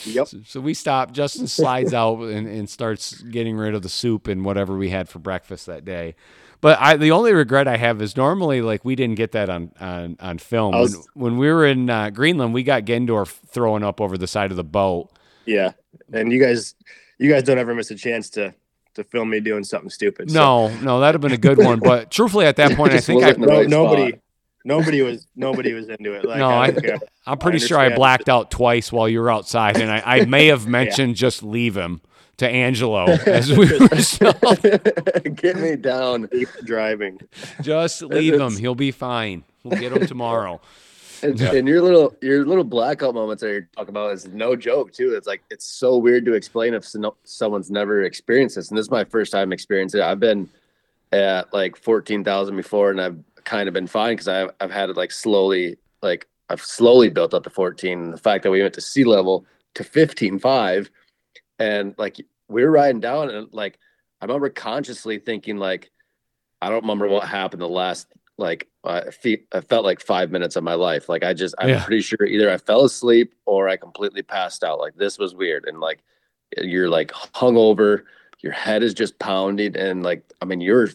yep. So, so we stop. Justin slides out and, and starts getting rid of the soup and whatever we had for breakfast that day. But I, the only regret I have is normally like we didn't get that on on, on film. Was- when, when we were in uh, Greenland, we got Gindorf throwing up over the side of the boat. Yeah, and you guys, you guys don't ever miss a chance to to film me doing something stupid. So- No, no, that'd have been a good one. But truthfully, at that point, I think I, wasn't in the no, right nobody, spot. nobody was, nobody was into it. Like, No, I, I'm pretty I sure I blacked out twice while you were outside, and I, I may have mentioned just leave him to Angelo as we were get me down. Keep driving. just leave him. He'll be fine. We'll get him tomorrow. And, and your little your little blackout moments that you're talking about is no joke too. It's like it's so weird to explain if no, someone's never experienced this. And this is my first time experiencing it. I've been at like fourteen thousand before, and I've kind of been fine because I've I've had it like slowly like I've slowly built up to fourteen. And the fact that we went to sea level to fifteen five, and like we were riding down, and like I remember consciously thinking like I don't remember what happened the last like I, fe- I felt like five minutes of my life. Like I just, I'm Yeah. pretty sure either I fell asleep or I completely passed out. Like this was weird. And like you're like hungover, your head is just pounding. And like, I mean, you're,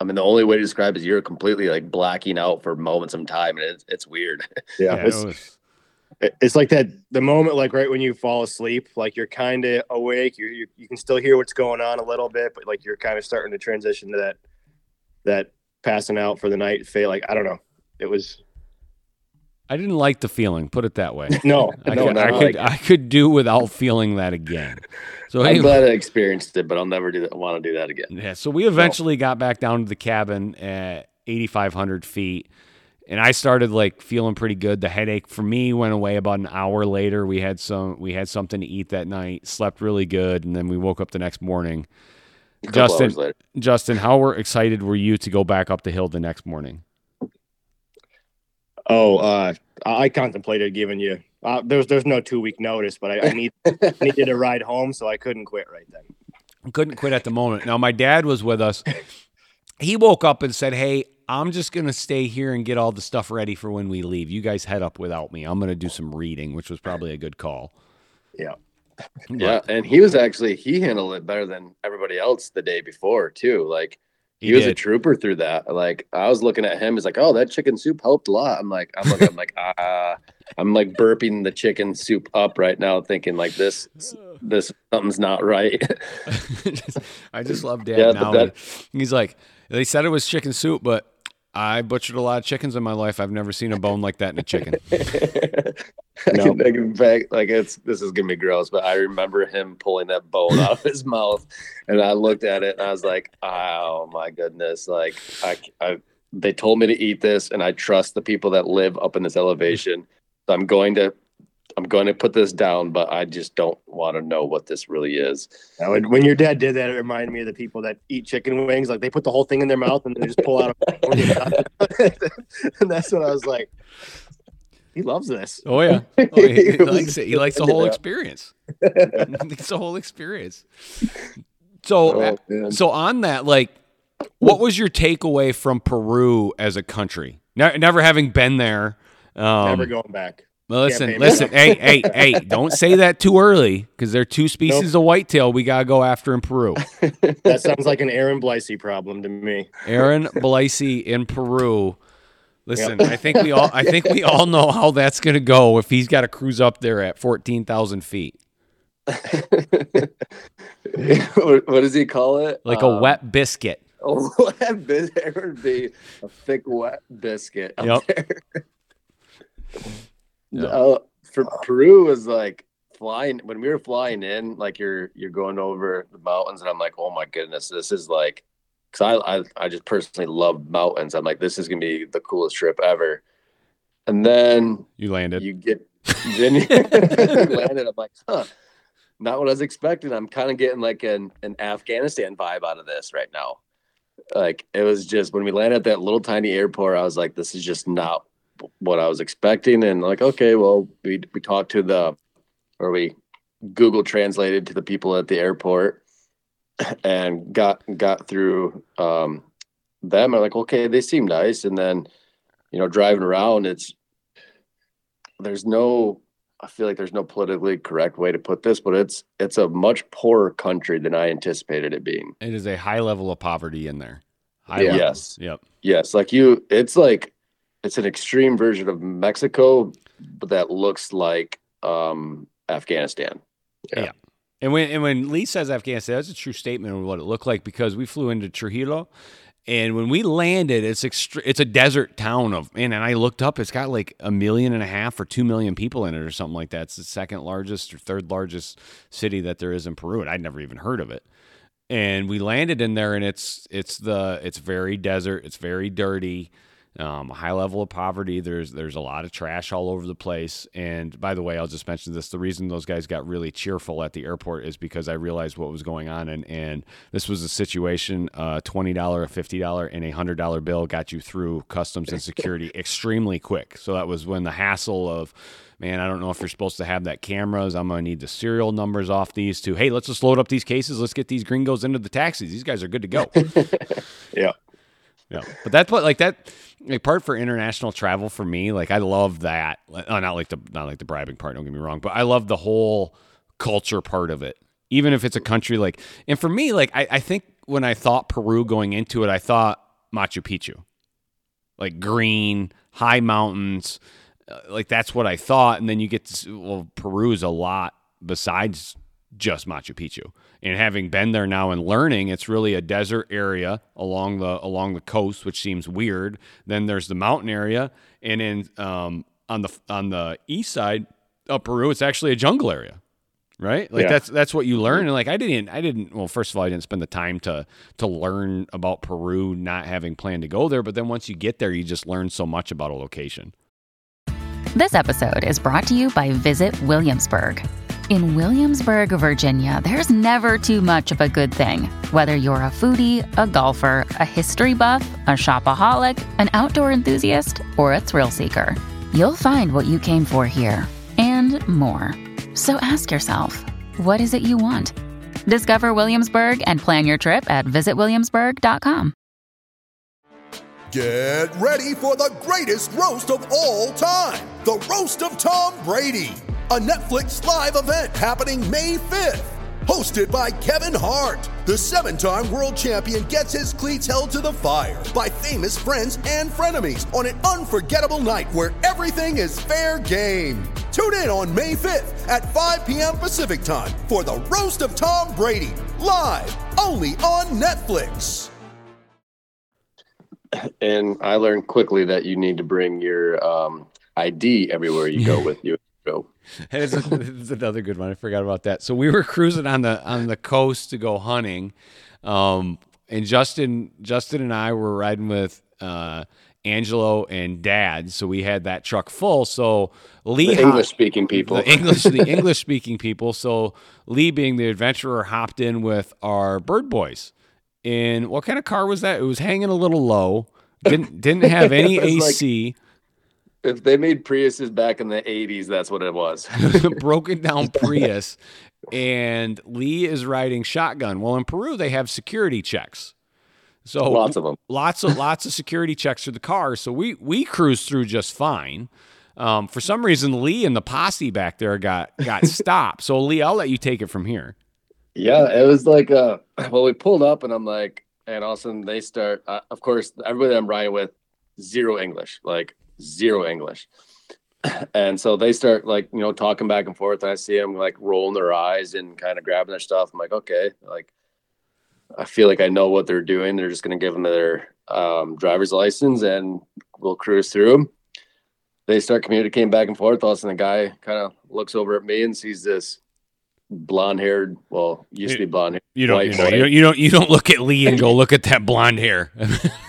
I mean, the only way to describe it is you're completely like blacking out for moments of time. And it's, it's weird. Yeah, Yeah, it was- it's like that the moment like right when you fall asleep like you're kind of awake you, you you can still hear what's going on a little bit but like you're kind of starting to transition to that that passing out for the night fate like i don't know it was I didn't like the feeling. Put it that way. no I no could, no I could, like- I could do without feeling that again. So I'm anyway, glad I experienced it, but I'll never do that. Want to do that again. yeah. So we eventually got back down to the cabin at 8,500 feet, and I started like feeling pretty good. The headache for me went away about an hour later. We had some, we had something to eat that night. Slept really good, and then we woke up the next morning. Justin. Justin, how were excited were you to go back up the hill the next morning? Oh, uh, I contemplated giving you. Uh, there's there's no two week notice, but I, I need needed a ride home, so I couldn't quit right then. Couldn't quit at the moment. Now my dad was with us. He woke up and said, "Hey, I'm just gonna stay here and get all the stuff ready for when we leave. You guys head up without me. I'm gonna do some reading," which was probably a good call. Yeah. Yeah, and he was actually he handled it better than everybody else the day before too. Like he, He was a trooper through that. Like I was looking at him, he's like, "Oh, that chicken soup helped a lot." I'm like, I'm looking, I'm like, ah, I'm like burping the chicken soup up right now, thinking like this, this something's not right. I just love dad Yeah, now. that- He's like, they said it was chicken soup, but I butchered a lot of chickens in my life. I've never seen a bone like that in a chicken. I No. can, I can back, like it's this is gonna be gross, but I remember him pulling that bone out of his mouth, and I looked at it and I was like, "Oh my goodness!" Like I, I, they told me to eat this, and I trust the people that live up in this elevation. So I'm going to, I'm going to put this down, but I just don't want to know what this really is. Now, when, when your dad did that, it reminded me of the people that eat chicken wings. Like they put the whole thing in their mouth and they just pull out. And that's what I was like. He loves this. Oh yeah, oh, he, he likes it. He likes the whole experience. he likes the whole experience. So, Oh, so on that, like, what was your takeaway from Peru as a country? Ne- never having been there. Um, Never going back. Well, listen, Can't pay me listen. hey, hey, hey! Don't say that too early because there are two species of whitetail we gotta go after in Peru. That sounds like an Aaron Blicey problem to me. Aaron Blasey in Peru. Listen, I think we all, I think we all know how that's gonna go if he's got to cruise up there at fourteen thousand feet, what, what does he call it? like a Um, wet biscuit. A wet biscuit. There would be a thick wet biscuit up Yep. there. Yeah. Uh, for Peru was like flying when we were flying in, like you're you're going over the mountains, and I'm like, oh my goodness, this is like, because I, I I just personally love mountains. I'm like, this is gonna be the coolest trip ever. And then You landed. you get then you landed. I'm like, huh, not what I was expecting. I'm kind of getting like an an Afghanistan vibe out of this right now. Like it was just when we landed at that little tiny airport, I was like, this is just not what I was expecting. And like, okay, well, we we talked to the or we Google translated to the people at the airport and got got through um them. I'm like, okay, they seem nice. And then, you know, driving around, it's there's no I feel like there's no politically correct way to put this, but it's it's a much poorer country than I anticipated it being. It is a high level of poverty in there. High Yeah. Yes. Yep. Yes, like you it's like it's an extreme version of Mexico, but that looks like um Afghanistan. Yeah. And when and when Lee says Afghanistan, that's a true statement of what it looked like because we flew into Trujillo, and when we landed, it's extre- it's a desert town of man. And I looked up, it's got like a million and a half or two million people in it or something like that. It's the second largest or third largest city that there is in Peru, and I'd never even heard of it. And we landed in there, and it's it's the it's very desert, it's very dirty. Um, a high level of poverty. There's there's a lot of trash all over the place. And by the way, I'll just mention this: the reason those guys got really cheerful at the airport is because I realized what was going on, and and this was a situation: a twenty dollar, a fifty dollar, and a hundred dollar bill got you through customs and security extremely quick. So that was when the hassle of man, I don't know if you're supposed to have that cameras. I'm gonna need the serial numbers off these two. Hey, let's just load up these cases. Let's get these gringos into the taxis. These guys are good to go. Yeah. Yeah, but that's what like that like part for international travel for me. Like I love that. Oh, not like the not like the bribing part. Don't get me wrong, but I love the whole culture part of it. Even if it's a country like, and for me, like I, I think when I thought Peru going into it, I thought Machu Picchu, like green, high mountains, uh, like that's what I thought. And then you get to, well, Peru is a lot besides just Machu Picchu. And having been there now and learning, it's really a desert area along the along the coast, which seems weird. Then there's the mountain area, and in um, on the on the east side of Peru, it's actually a jungle area, right? Like Yeah. that's that's what you learn. And like I didn't I didn't well, first of all, I didn't spend the time to to learn about Peru, not having planned to go there. But then once you get there, you just learn so much about a location. This episode is brought to you by Visit Williamsburg. In Williamsburg, Virginia, there's never too much of a good thing. Whether you're a foodie, a golfer, a history buff, a shopaholic, an outdoor enthusiast, or a thrill seeker, you'll find what you came for here and more. So ask yourself, what is it you want? Discover Williamsburg and plan your trip at visitwilliamsburg.com. Get ready for the greatest roast of all time the Roast of Tom Brady, a Netflix live event happening May 5th. Hosted by Kevin Hart, the seven time world champion gets his cleats held to the fire by famous friends and frenemies on an unforgettable night where everything is fair game. Tune in on May 5th at 5 p.m. Pacific time for the Roast of Tom Brady, live only on Netflix. And I learned quickly that you need to bring your um, ID everywhere you go with you. Go. It's, it's another good one. I forgot about that. So we were cruising on the on the coast to go hunting, um, and Justin Justin and I were riding with uh, Angelo and Dad. So we had that truck full. So Lee English speaking people. the English the English speaking people. So Lee, being the adventurer, hopped in with our bird boys. And what kind of car was that? It was hanging a little low. Didn't didn't have any was like- AC. If they made Priuses back in the 80s, that's what it was. broken down Prius, and Lee is riding shotgun. Well, in Peru they have security checks, so Lots of them. lots of lots of security checks for the cars. So we we cruised through just fine. Um, for some reason, Lee and the posse back there got got stopped. So Lee, I'll let you take it from here. Yeah, it was like, uh, well, we pulled up and I'm like, and all of a sudden they start, uh, of course, everybody I'm riding with, zero English, like zero English. And so they start like, you know, talking back and forth. And I see them like rolling their eyes and kind of grabbing their stuff. I'm like, okay, like, I feel like I know what they're doing. They're just going to give them their um, driver's license and we'll cruise through them. They start communicating back and forth. All of a sudden, the guy kind of looks over at me and sees this blonde haired, well, used to be blonde hair. You don't, you, know, you don't you don't you don't look at Lee and go look at that blonde hair.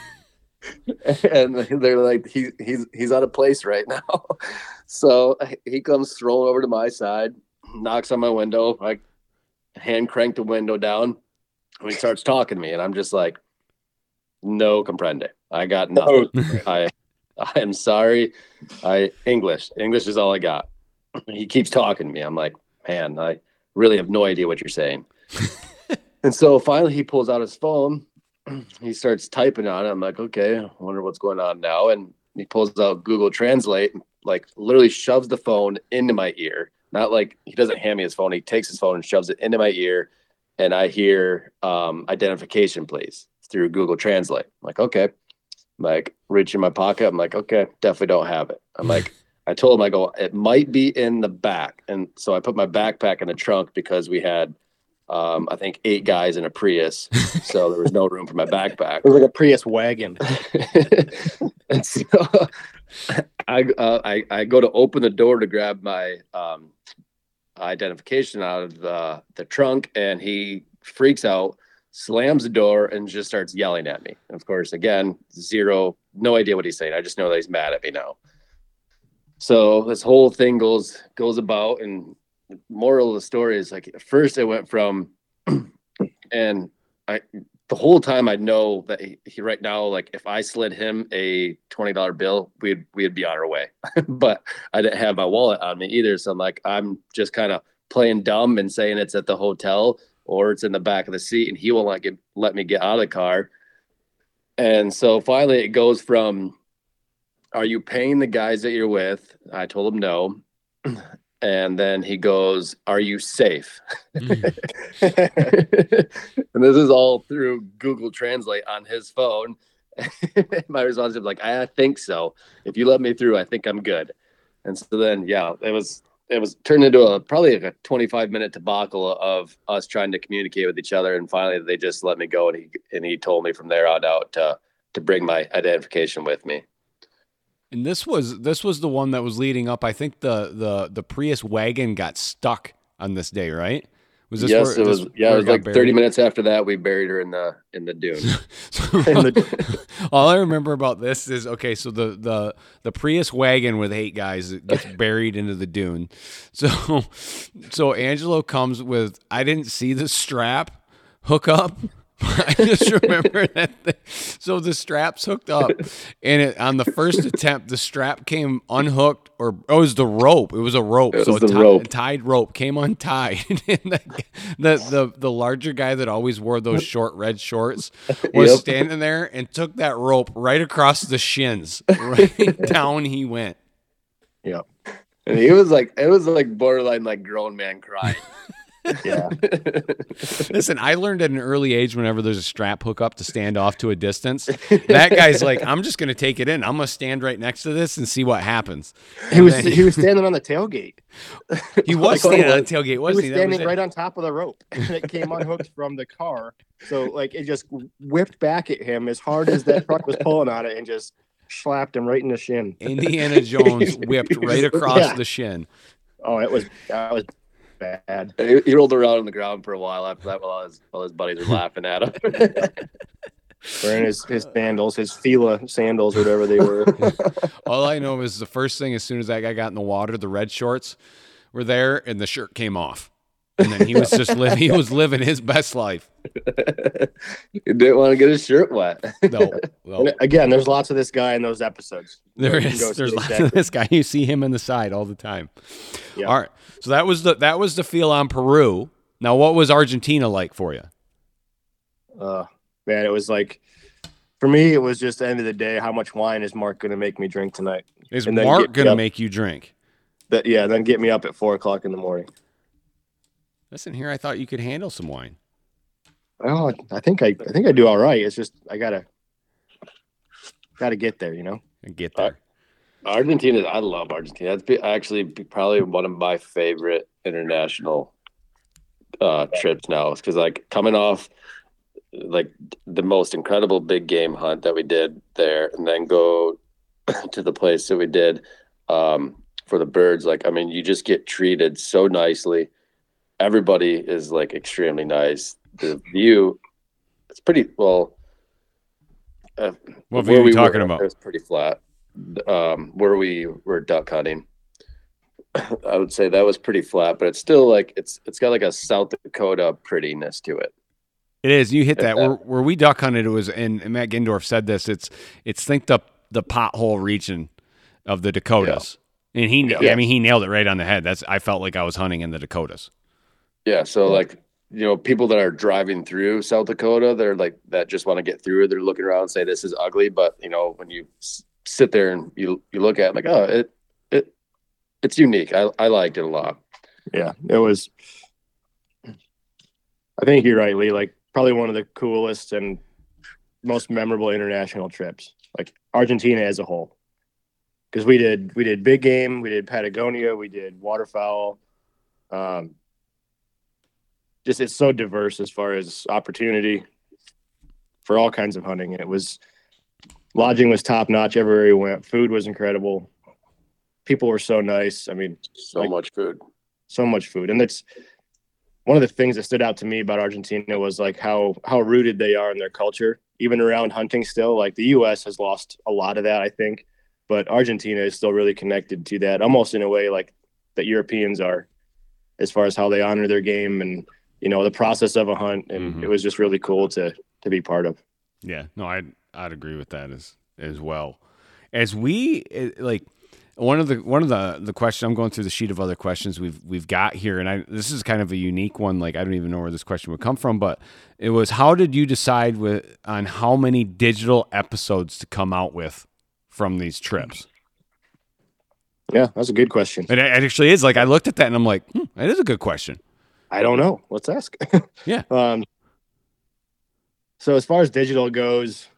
and they're like he, he's he's out of place right now. So he comes strolling over to my side knocks on my window i hand crank the window down and he starts talking to me and i'm just like no comprende. I got nothing. I i am sorry. I english english is all i got. He keeps talking to me. I'm like man i really have no idea what you're saying. And so finally he pulls out his phone he starts typing on it. I'm like, okay, I wonder what's going on now. And he pulls out Google Translate, and, like literally shoves the phone into my ear. Not like he doesn't hand me his phone. He takes his phone and shoves it into my ear. And I hear um, identification, please, through Google Translate. I'm like, okay. I'm like, reach in my pocket. I'm like, okay, definitely don't have it. I'm like, I told him, I go, it might be in the back. And so I put my backpack in the trunk because we had, um, I think, eight guys in a Prius. So there was no room for my backpack. It was like a Prius wagon. and so I, uh, I I go to open the door to grab my um, identification out of the the trunk, and he freaks out, slams the door, and just starts yelling at me. And of course, again, zero, no idea what he's saying. I just know that he's mad at me now. So this whole thing goes goes about, and moral of the story is like at first it went from, and I the whole time I know that he, he right now, like if I slid him a twenty dollar bill, we'd we'd be on our way. but I didn't have my wallet on me either, so I'm like I'm just kind of playing dumb and saying it's at the hotel or it's in the back of the seat, and he won't get let me get out of the car. And so finally, it goes from, "Are you paying the guys that you're with?" I told him no. And then he goes, Are you safe? Mm. and this is all through Google Translate on his phone. My response is like, I think so. If you let me through, I think I'm good. And so then, yeah, it was it was turned into a probably like a 25 minute debacle of us trying to communicate with each other. And finally, they just let me go, and he and he told me from there on out to to bring my identification with me. And this was this was the one that was leading up. I think the the the Prius wagon got stuck on this day, right? Was this yes, where- it was. Yeah, it was like 30 minutes after that we buried her in the in the dune. All I remember about this is okay. So the the the Prius wagon with eight guys gets buried into the dune. So so Angelo comes with. I didn't see the strap hook up. I just remember that. The, so the strap's hooked up, and it, on the first attempt, the strap came unhooked, or oh, it was the rope. It was a rope. It so was a ti- rope. tied rope came untied. and the, the the the larger guy that always wore those short red shorts was Yep. standing there and took that rope right across the shins. Right down he went. yeah. And he was like it was like borderline like grown man crying. Yeah. Listen, I learned at an early age whenever there's a strap hookup to stand off to a distance. That guy's like, I'm just gonna take it in. I'm gonna stand right next to this and see what happens. He was he was standing on the tailgate. He was Like, standing on the tailgate, He was wasn't he? That was standing it. right on top of the rope, and it came unhooked from the car. So like it just whipped back at him as hard as that truck was pulling on it, and just slapped him right in the shin. Indiana Jones whipped right across Yeah. the shin. Oh, it was that was bad. he, he rolled around on the ground for a while after that while his while his buddies were laughing at him. Wearing his his sandals, his Fila sandals, or whatever they were. All I know is the first thing as soon as that guy got in the water, the red shorts were there and the shirt came off. And then he was just living he was living his best life. he didn't want to get his shirt wet. No, no. Again, there's lots of this guy in those episodes. There You can go is. There's lots of this guy. You see him in the side all the time. Yeah. All right. So that was the that was the feel on Peru. Now, what was Argentina like for you? Uh, man, it was like for me, it was just the end of the day. How much wine is Mark going to make me drink tonight? Is Mark gonna make you drink? That yeah, then get me up at four o'clock in the morning. Listen here, I thought you could handle some wine. Oh, I think I, I think I do all right. It's just I gotta, gotta get there. You know. And get Uh, there. Argentina, I love Argentina. That's be, actually be probably one of my favorite international uh, trips now. Because like coming off like the most incredible big game hunt that we did there, and then go to the place that we did um, for the birds. Like I mean, you just get treated so nicely. Everybody is like extremely nice. The view, it's pretty well. Uh, What view are we talking were, about? It was pretty flat. Um, where we were duck hunting, I would say that was pretty flat, but it's still like it's it's got like a South Dakota prettiness to it. It is. You hit that. Yeah. Where, where we duck hunted, it was, and, and Matt Gindorf said this. It's it's think up the pothole region of the Dakotas, and he. Yeah. I mean, he nailed it right on the head. That's. I felt like I was hunting in the Dakotas. Yeah, so like you know, people that are driving through South Dakota, they're like that just want to get through. They're looking around and say this is ugly, but you know, when you s- sit there and you you look at it like, oh, it it it's unique. I I liked it a lot. Yeah, it was. I think you're right, Lee. Like probably one of the coolest and most memorable international trips, like Argentina as a whole. Because we did we did big game, we did Patagonia, we did waterfowl. Um, just it's so diverse as far as opportunity for all kinds of hunting. It was lodging was top notch everywhere we went. Food was incredible. People were so nice. I mean, So Like- much food. so much food and that's one of the things that stood out to me about argentina was like how how rooted they are in their culture even around hunting still like the us has lost a lot of that i think but argentina is still really connected to that almost in a way like that europeans are as far as how they honor their game and you know the process of a hunt and Mhm. it was just really cool to to be part of Yeah, no, I'd I'd agree with that as as well. As we eh, like one of the one of the the questions I'm going through the sheet of other questions we've we've got here, and I this is kind of a unique one. Like I don't even know where this question would come from, but it was how did you decide with on how many digital episodes to come out with from these trips? yeah that's a good question it it actually is like I looked at that and I'm like, hmm, that is a good question. I don't know. Let's ask. Yeah. Um, so as far as digital goes,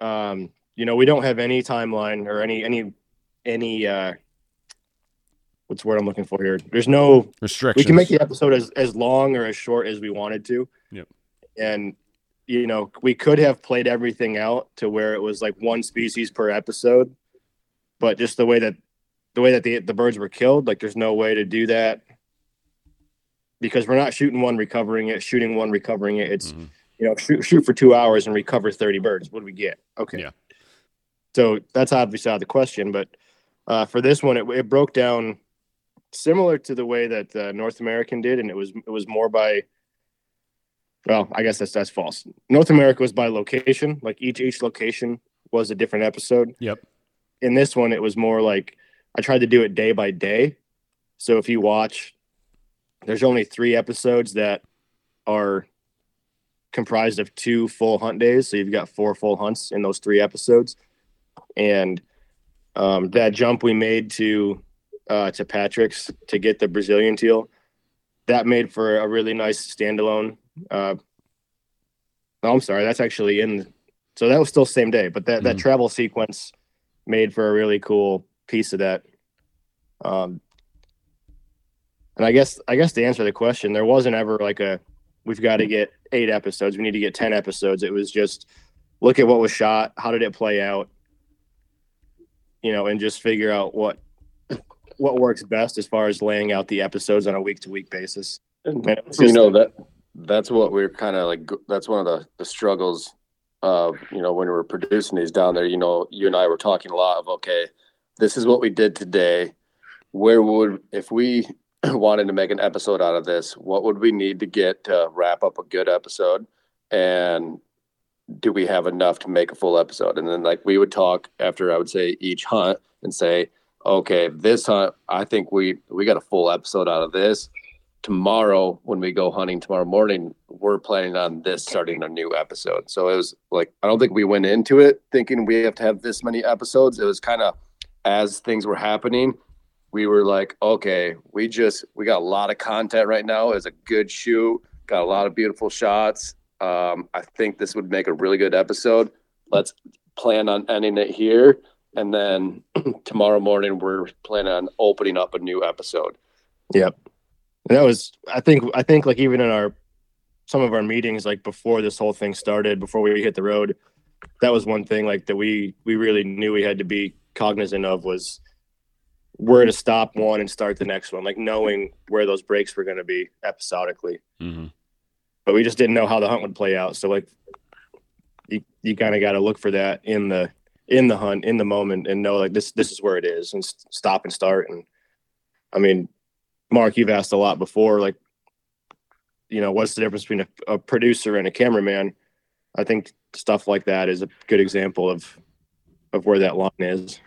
um, you know, we don't have any timeline or any any any uh what's the word I'm looking for here? There's no Restrictions. we can make the episode as, as long or as short as we wanted to. Yep. And you know, we could have played everything out to where it was like one species per episode, but just the way that the way that the the birds were killed, like there's no way to do that because we're not shooting one, recovering it, shooting one, recovering it. It's mm-hmm. you know shoot shoot for two hours and recover thirty birds. What do we get? Okay. Yeah. So that's obviously out of the question, but uh, for this one, it, it broke down similar to the way that uh, North American did, and it was it was more by. Well, I guess that's that's false. North America was by location. Like each each location was a different episode. Yep. In this one, it was more like I tried to do it day by day. So if you watch, there's only three episodes that are comprised of two full hunt days. So you've got four full hunts in those three episodes. And um, that jump we made to uh, to Patrick's to get the Brazilian teal, that made for a really nice standalone. Uh, oh, I'm sorry, that's actually in. So that was still same day, but that mm that travel sequence made for a really cool piece of that. Um, and I guess I guess to answer the question, there wasn't ever like a we've got to get eight episodes, we need to get ten episodes. It was just look at what was shot, how did it play out, you know, and just figure out what what works best as far as laying out the episodes on a week to week basis. And, you know that that's what we're kind of like. That's one of the the struggles of you know when we were producing these down there. You know, you and I were talking a lot of okay, this is what we did today. Where would if we wanted to make an episode out of this, what would we need to get to wrap up a good episode? And do we have enough to make a full episode? And then like we would talk after I would say each hunt and say, okay, this hunt, I think we we got a full episode out of this. Tomorrow, when we go hunting tomorrow morning, we're planning on this starting a new episode. So it was like I don't think we went into it thinking we have to have this many episodes. It was kind of as things were happening, we were like, okay, we just we got a lot of content right now. It's a good shoot, got a lot of beautiful shots um, I think this would make a really good episode. Let's plan on ending it here. And then tomorrow morning, we're planning on opening up a new episode. Yep. And that was, I think, I think like even in our, some of our meetings, like before this whole thing started, before we hit the road, that was one thing like that we, we really knew we had to be cognizant of was where to stop one and start the next one, like knowing where those breaks were going to be episodically. Mm-hmm but we just didn't know how the hunt would play out. So like you you kind of got to look for that in the in the hunt in the moment and know like this this is where it is and stop and start and I mean Mark you've asked a lot before like you know what's the difference between a, a producer and a cameraman I think stuff like that is a good example of of where that line is.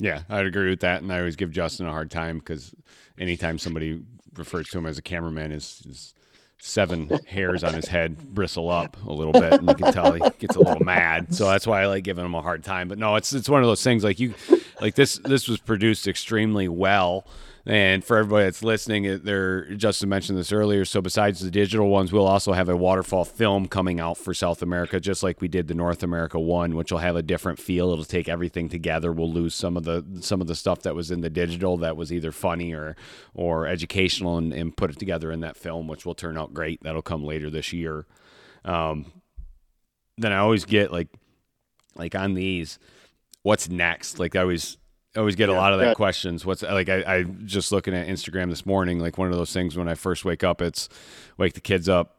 Yeah, I'd agree with that, and I always give Justin a hard time because anytime somebody refers to him as a cameraman is, is seven hairs on his head bristle up a little bit, and you can tell he gets a little mad. So that's why I like giving him a hard time. But no, it's it's one of those things like you, like this this was produced extremely well. And for everybody that's listening, there Justin mentioned this earlier. So besides the digital ones, we'll also have a waterfowl film coming out for South America, just like we did the North America one, which will have a different feel. It'll take everything together. We'll lose some of the some of the stuff that was in the digital that was either funny or or educational, and, and put it together in that film, which will turn out great. That'll come later this year. Um, then I always get like like on these, what's next? Like I always I always get yeah, a lot of that yeah. questions. What's like I, I just looking at Instagram this morning, like one of those things when I first wake up, it's wake the kids up,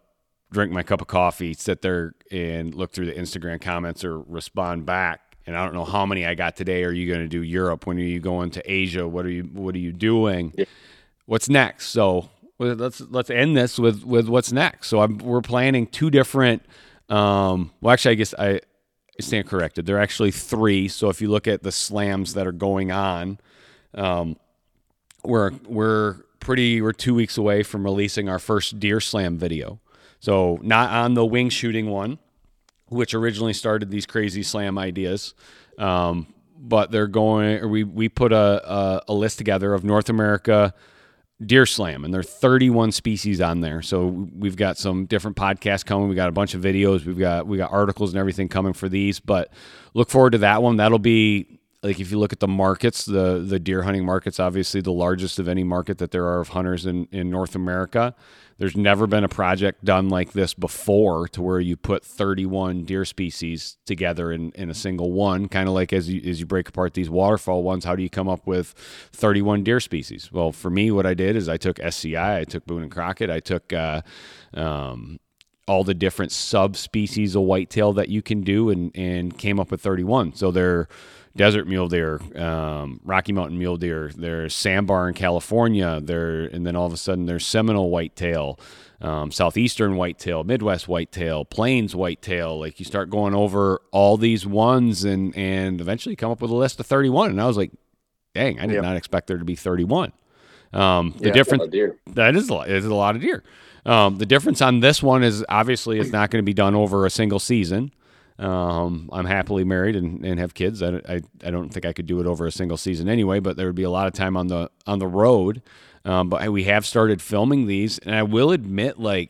drink my cup of coffee, sit there and look through the Instagram comments or respond back. And I don't know how many I got today. Are you going to do Europe? When are you going to Asia? What are you What are you doing? Yeah. What's next? So let's let's end this with with what's next. So I'm, we're planning two different. Um, well, actually, I guess I stand corrected. There are actually three. So if you look at the slams that are going on, um, we're we're pretty we're two weeks away from releasing our first deer slam video. So not on the wing shooting one, which originally started these crazy slam ideas. Um, but they're going. we we put a, a, a list together of North America Deer Slam, and there are 31 species on there. So we've got some different podcasts coming. We've got a bunch of videos. We've got we got articles and everything coming for these. But look forward to that one. That'll be like if you look at the markets, the the deer hunting market's obviously the largest of any market that there are of hunters in in North America. There's never been a project done like this before to where you put 31 deer species together in, in a single one. Kind of like as you, as you break apart these waterfowl ones, how do you come up with 31 deer species? Well, for me, what I did is I took SCI, I took Boone and Crockett, I took uh, um, all the different subspecies of whitetail that you can do and, and came up with 31. So they're desert mule deer, um, Rocky Mountain mule deer, there's sandbar in California, there, and then all of a sudden there's Seminole whitetail, um, southeastern whitetail, Midwest whitetail, plains whitetail. Like you start going over all these ones, and and eventually come up with a list of 31. And I was like, dang, I did Yep. not expect there to be 31. Um, the Yeah, difference that is a lot. It's a lot of deer. Um, the difference on this one is obviously it's not going to be done over a single season. Um, I'm happily married and, and have kids. I, I, I don't think I could do it over a single season anyway, but there would be a lot of time on the on the road. Um, but we have started filming these, and I will admit, like,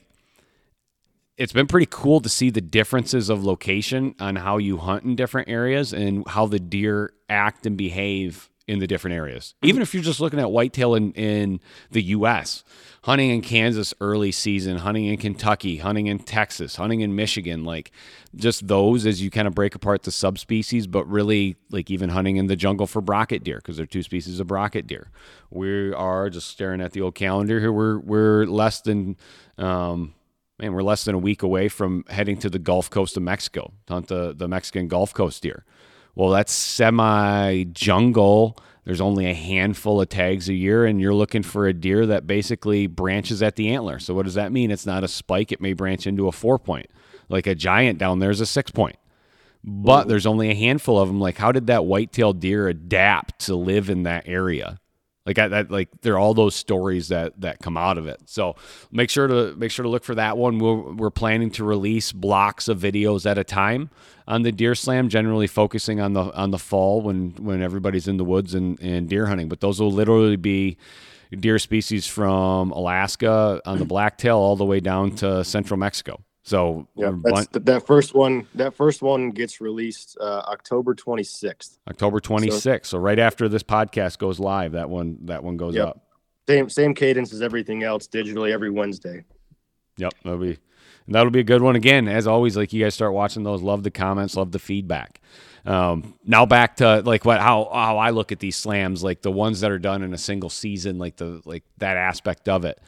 it's been pretty cool to see the differences of location on how you hunt in different areas and how the deer act and behave in the different areas. Even if you're just looking at whitetail in, in the US, hunting in Kansas early season, hunting in Kentucky, hunting in Texas, hunting in Michigan, like just those as you kind of break apart the subspecies, but really like even hunting in the jungle for brocket deer because they're two species of brocket deer. We are just staring at the old calendar here. We're we're less than um, man, we're less than a week away from heading to the Gulf Coast of Mexico to hunt the, the Mexican Gulf Coast deer. Well, that's semi jungle. There's only a handful of tags a year, and you're looking for a deer that basically branches at the antler. So, what does that mean? It's not a spike, it may branch into a four point. Like a giant down there is a six point. But there's only a handful of them. Like, how did that white-tailed deer adapt to live in that area? Like I, that, like there are all those stories that that come out of it. So make sure to make sure to look for that one. We're, we're planning to release blocks of videos at a time on the Deer Slam, generally focusing on the on the fall when when everybody's in the woods and, and deer hunting. But those will literally be deer species from Alaska on the blacktail all the way down to central Mexico. So Yeah, that first one. That first one gets released uh, October 26th. October 26th. So, right after this podcast goes live, that one that one goes Yep. up. Same same cadence as everything else digitally every Wednesday. Yep, that'll be and that'll be a good one again. As always, like you guys start watching those, love the comments, love the feedback. Um, now back to like what how how I look at these slams, like the ones that are done in a single season, like the like that aspect of it.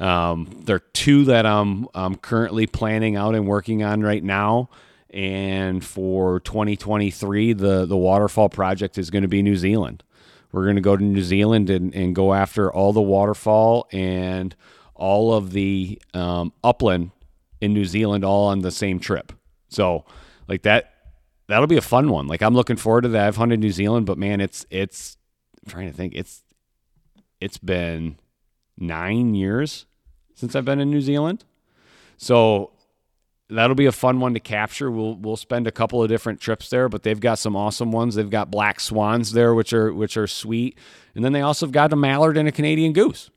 Um, there are two that I'm I'm currently planning out and working on right now. And for 2023, the the waterfowl project is going to be New Zealand. We're going to go to New Zealand and, and go after all the waterfowl and all of the um, upland in New Zealand all on the same trip. So like that that'll be a fun one. Like I'm looking forward to that. I've hunted New Zealand, but man, it's it's I'm trying to think. It's it's been nine years since I've been in New Zealand. So that'll be a fun one to capture. We'll we'll spend a couple of different trips there, but they've got some awesome ones. They've got black swans there, which are which are sweet, and then they also have got a mallard and a Canadian goose.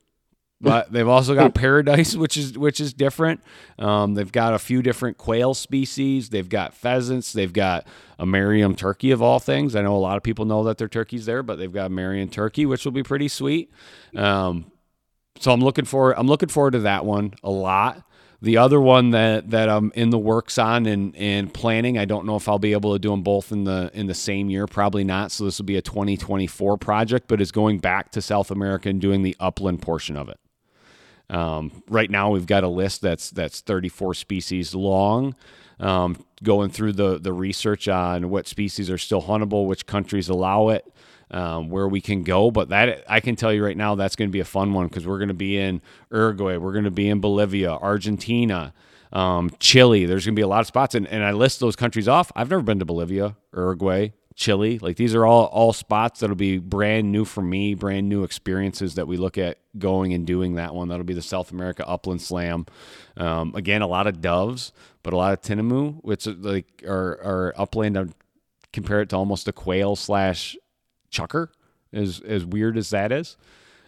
But they've also got paradise, which is which is different. Um, they've got a few different quail species. They've got pheasants. They've got a Merriam turkey of all things. I know a lot of people know that their turkeys there, but they've got a Merriam turkey, which will be pretty sweet. Um, so I'm looking forward. I'm looking forward to that one a lot. The other one that that I'm in the works on and and planning, I don't know if I'll be able to do them both in the in the same year. Probably not. So this will be a 2024 project, but is going back to South America and doing the upland portion of it. Um, right now, we've got a list that's that's 34 species long. Um, going through the the research on what species are still huntable, which countries allow it, um, where we can go. But that I can tell you right now, that's going to be a fun one because we're going to be in Uruguay, we're going to be in Bolivia, Argentina, um, Chile. There's going to be a lot of spots, and, and I list those countries off. I've never been to Bolivia, Uruguay, Chile. Like these are all all spots that'll be brand new for me, brand new experiences that we look at going and doing that one. That'll be the South America Upland Slam. Um, again, a lot of doves, but a lot of tinamou, which like are, are upland. Compare it to almost a quail slash chukar, as as weird as that is.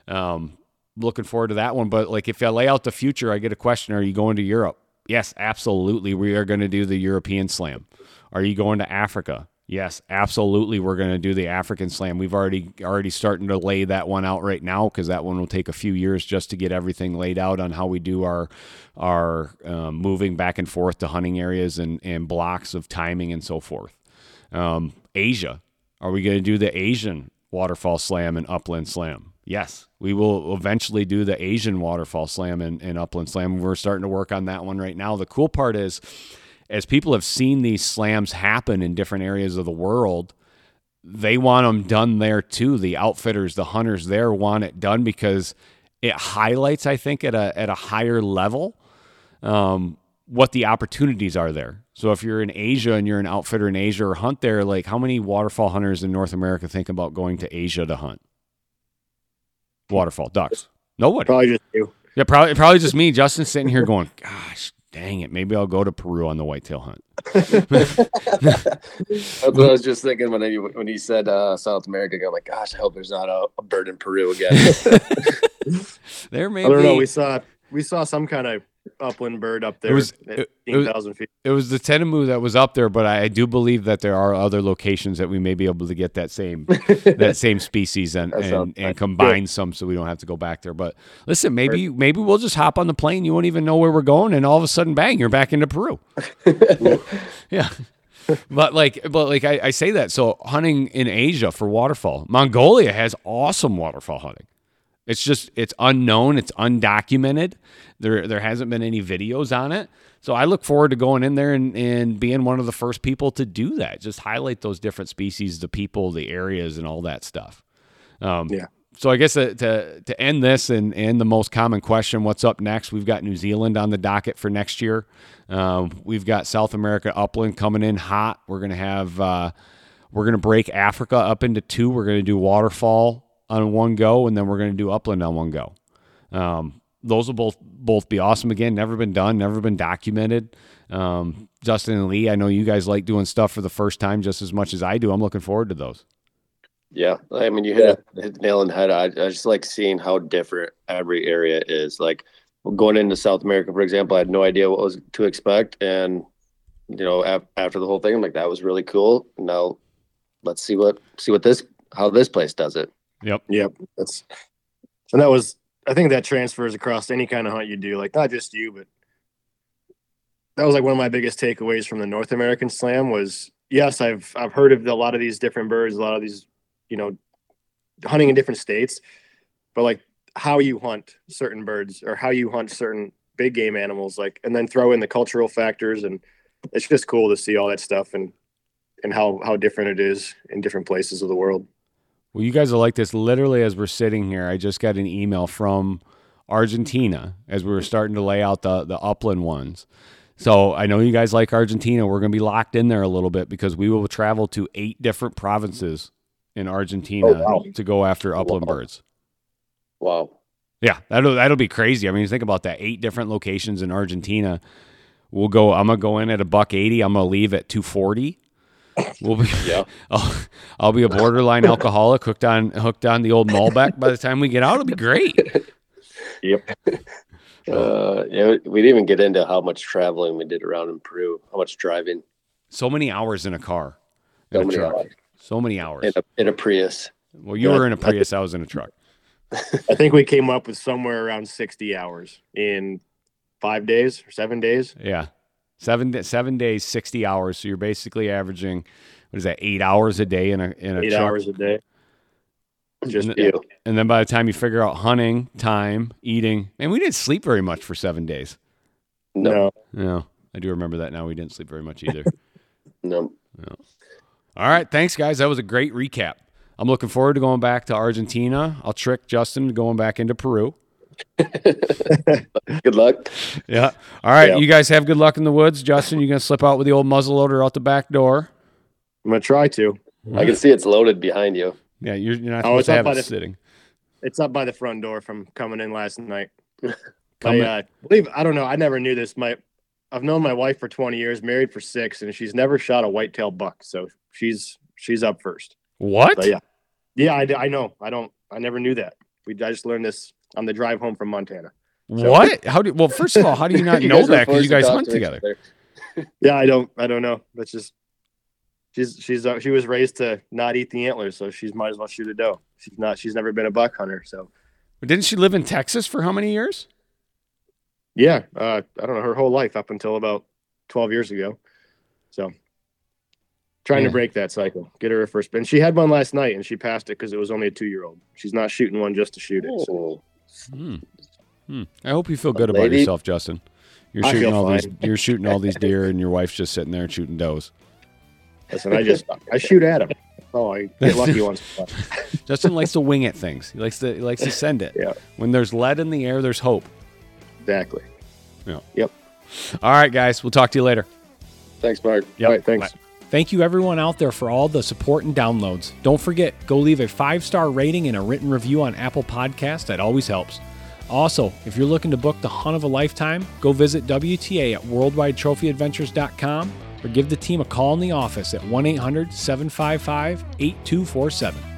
Um, looking forward to that one. But like if I lay out the future, I get a question: Are you going to Europe? Yes, absolutely. We are going to do the European Slam. Are you going to Africa? Yes, absolutely. We're going to do the African Slam. We've already already starting to lay that one out right now because that one will take a few years just to get everything laid out on how we do our our um, moving back and forth to hunting areas and and blocks of timing and so forth. Um, Asia, are we going to do the Asian waterfowl slam and upland slam? Yes, we will eventually do the Asian waterfowl slam and, and upland slam. We're starting to work on that one right now. The cool part is as people have seen these slams happen in different areas of the world, they want them done there too. The outfitters, the hunters there want it done because it highlights, I think, at a at a higher level, um, what the opportunities are there. So if you're in Asia and you're an outfitter in Asia or hunt there, like how many waterfowl hunters in North America think about going to Asia to hunt waterfowl ducks? Nobody. Probably just you. Yeah, probably probably just me. Justin sitting here going, "Gosh, dang it, maybe I'll go to Peru on the whitetail hunt." That's what I was just thinking when he when he said uh, South America. I'm like, gosh, I hope there's not a, a bird in Peru again. there may I don't be. know. We saw we saw some kind of upland bird up there was- at it- it was- 15,000 feet. It was the Tinamou that was up there, but I, I do believe that there are other locations that we may be able to get that same that same species and sounds and, and combine some, so we don't have to go back there. But listen, maybe maybe we'll just hop on the plane. You won't even know where we're going, and all of a sudden, bang, you're back into Peru. yeah. But like, but like I, I say that. So hunting in Asia for waterfowl, Mongolia has awesome waterfowl hunting. It's just it's unknown, it's undocumented. There there hasn't been any videos on it. So I look forward to going in there and, and being one of the first people to do that. Just highlight those different species, the people, the areas, and all that stuff. Um, Yeah. So I guess to, to to end this and and the most common question, what's up next? We've got New Zealand on the docket for next year. Um, we've got South America upland coming in hot. We're gonna have uh, we're gonna break Africa up into two. We're gonna do waterfowl on one go, and then we're gonna do upland on one go. Um, those will both both be awesome. Again, never been done, never been documented. Um, Justin and Lee, I know you guys like doing stuff for the first time just as much as I do. I'm looking forward to those. yeah, I mean, you hit, it, hit the nail on the head. I, I just like seeing how different every area is. Like going into South America, for example, I had no idea what was to expect, and you know, af- after the whole thing, I'm like, that was really cool. Now, let's see what see what this how this place does it. Yep. Yep. That's and that was I think that transfers across any kind of hunt you do, like not just you, but that was like one of my biggest takeaways from the North American Slam was yes, I've I've heard of a lot of these different birds, a lot of these, you know, hunting in different states, but like how you hunt certain birds or how you hunt certain big game animals, like and then throw in the cultural factors and it's just cool to see all that stuff and and how how different it is in different places of the world. Well, you guys will like this. Literally, as we're sitting here, I just got an email from Argentina as we were starting to lay out the the upland ones. So I know you guys like Argentina. We're going to be locked in there a little bit because we will travel to eight different provinces in Argentina Oh, wow. to go after upland Wow. birds. Wow. Yeah, that'll that'll be crazy. I mean, think about that. Eight different locations in Argentina. We'll go. I'm gonna go in at a buck eighty. I'm gonna leave at two forty. We'll be. Yeah. I'll, I'll be a borderline alcoholic hooked on hooked on the old Malbec. By the time we get out, it'll be great. Yep. Uh, yeah, we didn't even get into how much traveling we did around in Peru, how much driving, So many hours in a car, in so a many truck. hours So many hours. in a, in a Prius. Well, you Yeah. were in a Prius. I was in a truck. I think we came up with somewhere around 60 hours in five days or seven days. Yeah, seven seven days, sixty hours. So you're basically averaging what is that? Eight hours a day in a in a eight truck. hours a day. Just And- yeah. And then by the time you figure out hunting, time, eating, man, we didn't sleep very much for seven days. No, No. No, I do remember that now. We didn't sleep very much either. no. All right. Thanks, guys. That was a great recap. I'm looking forward to going back to Argentina. I'll trick Justin to going back into Peru. Good luck. Yeah. All right. Yeah. You guys have good luck in the woods. Justin, You're going to slip out with the old muzzle loader out the back door? I'm gonna try to. I can see it's loaded behind you. Yeah. You're, you're not Oh, supposed it's to up have by it the- sitting. It's up by the front door from coming in last night. I uh, believe I don't know. I never knew this. My I've known my wife for 20 years, married for six, and she's never shot a whitetail buck. So she's she's up first. What? But yeah, yeah, I, I know. I don't. I never knew that. We I just learned this on the drive home from Montana. What? How do? Well, first of all, how do you not You know that? Because you forced to guys hunt to each together. Yeah, I don't. I don't know. That's just she's she's uh, she was raised to not eat the antlers, so she's might as well shoot a doe. She's not. She's never been a buck hunter, so Didn't she live in Texas for how many years? yeah. Uh, I don't know her whole life up until about twelve years ago. So trying Yeah. to break that cycle, get her a first. And she had one last night, and she passed it because it was only a two year old. She's not shooting one just to shoot it. So. Hmm. Hmm. I hope you feel good about lady. yourself, Justin. You're I shooting all these. You're shooting all these deer, and your wife's just sitting there shooting does. Listen, I just I shoot at them. Oh, I get lucky once. in a while. Justin likes to wing at things. He likes to. He likes to send it. Yeah. When there's lead in the air, there's hope. Exactly. Yeah. Yep. All right, guys. We'll talk to you later. thanks, Mark. Yep. All right. Thanks. Bye. Thank you, everyone out there, for all the support and downloads. Don't forget, go leave a five star rating and a written review on Apple Podcasts. That always helps. Also, if you're looking to book the hunt of a lifetime, go visit WTA at worldwidetrophyadventures.com or give the team a call in the office at 1 800 755 8247.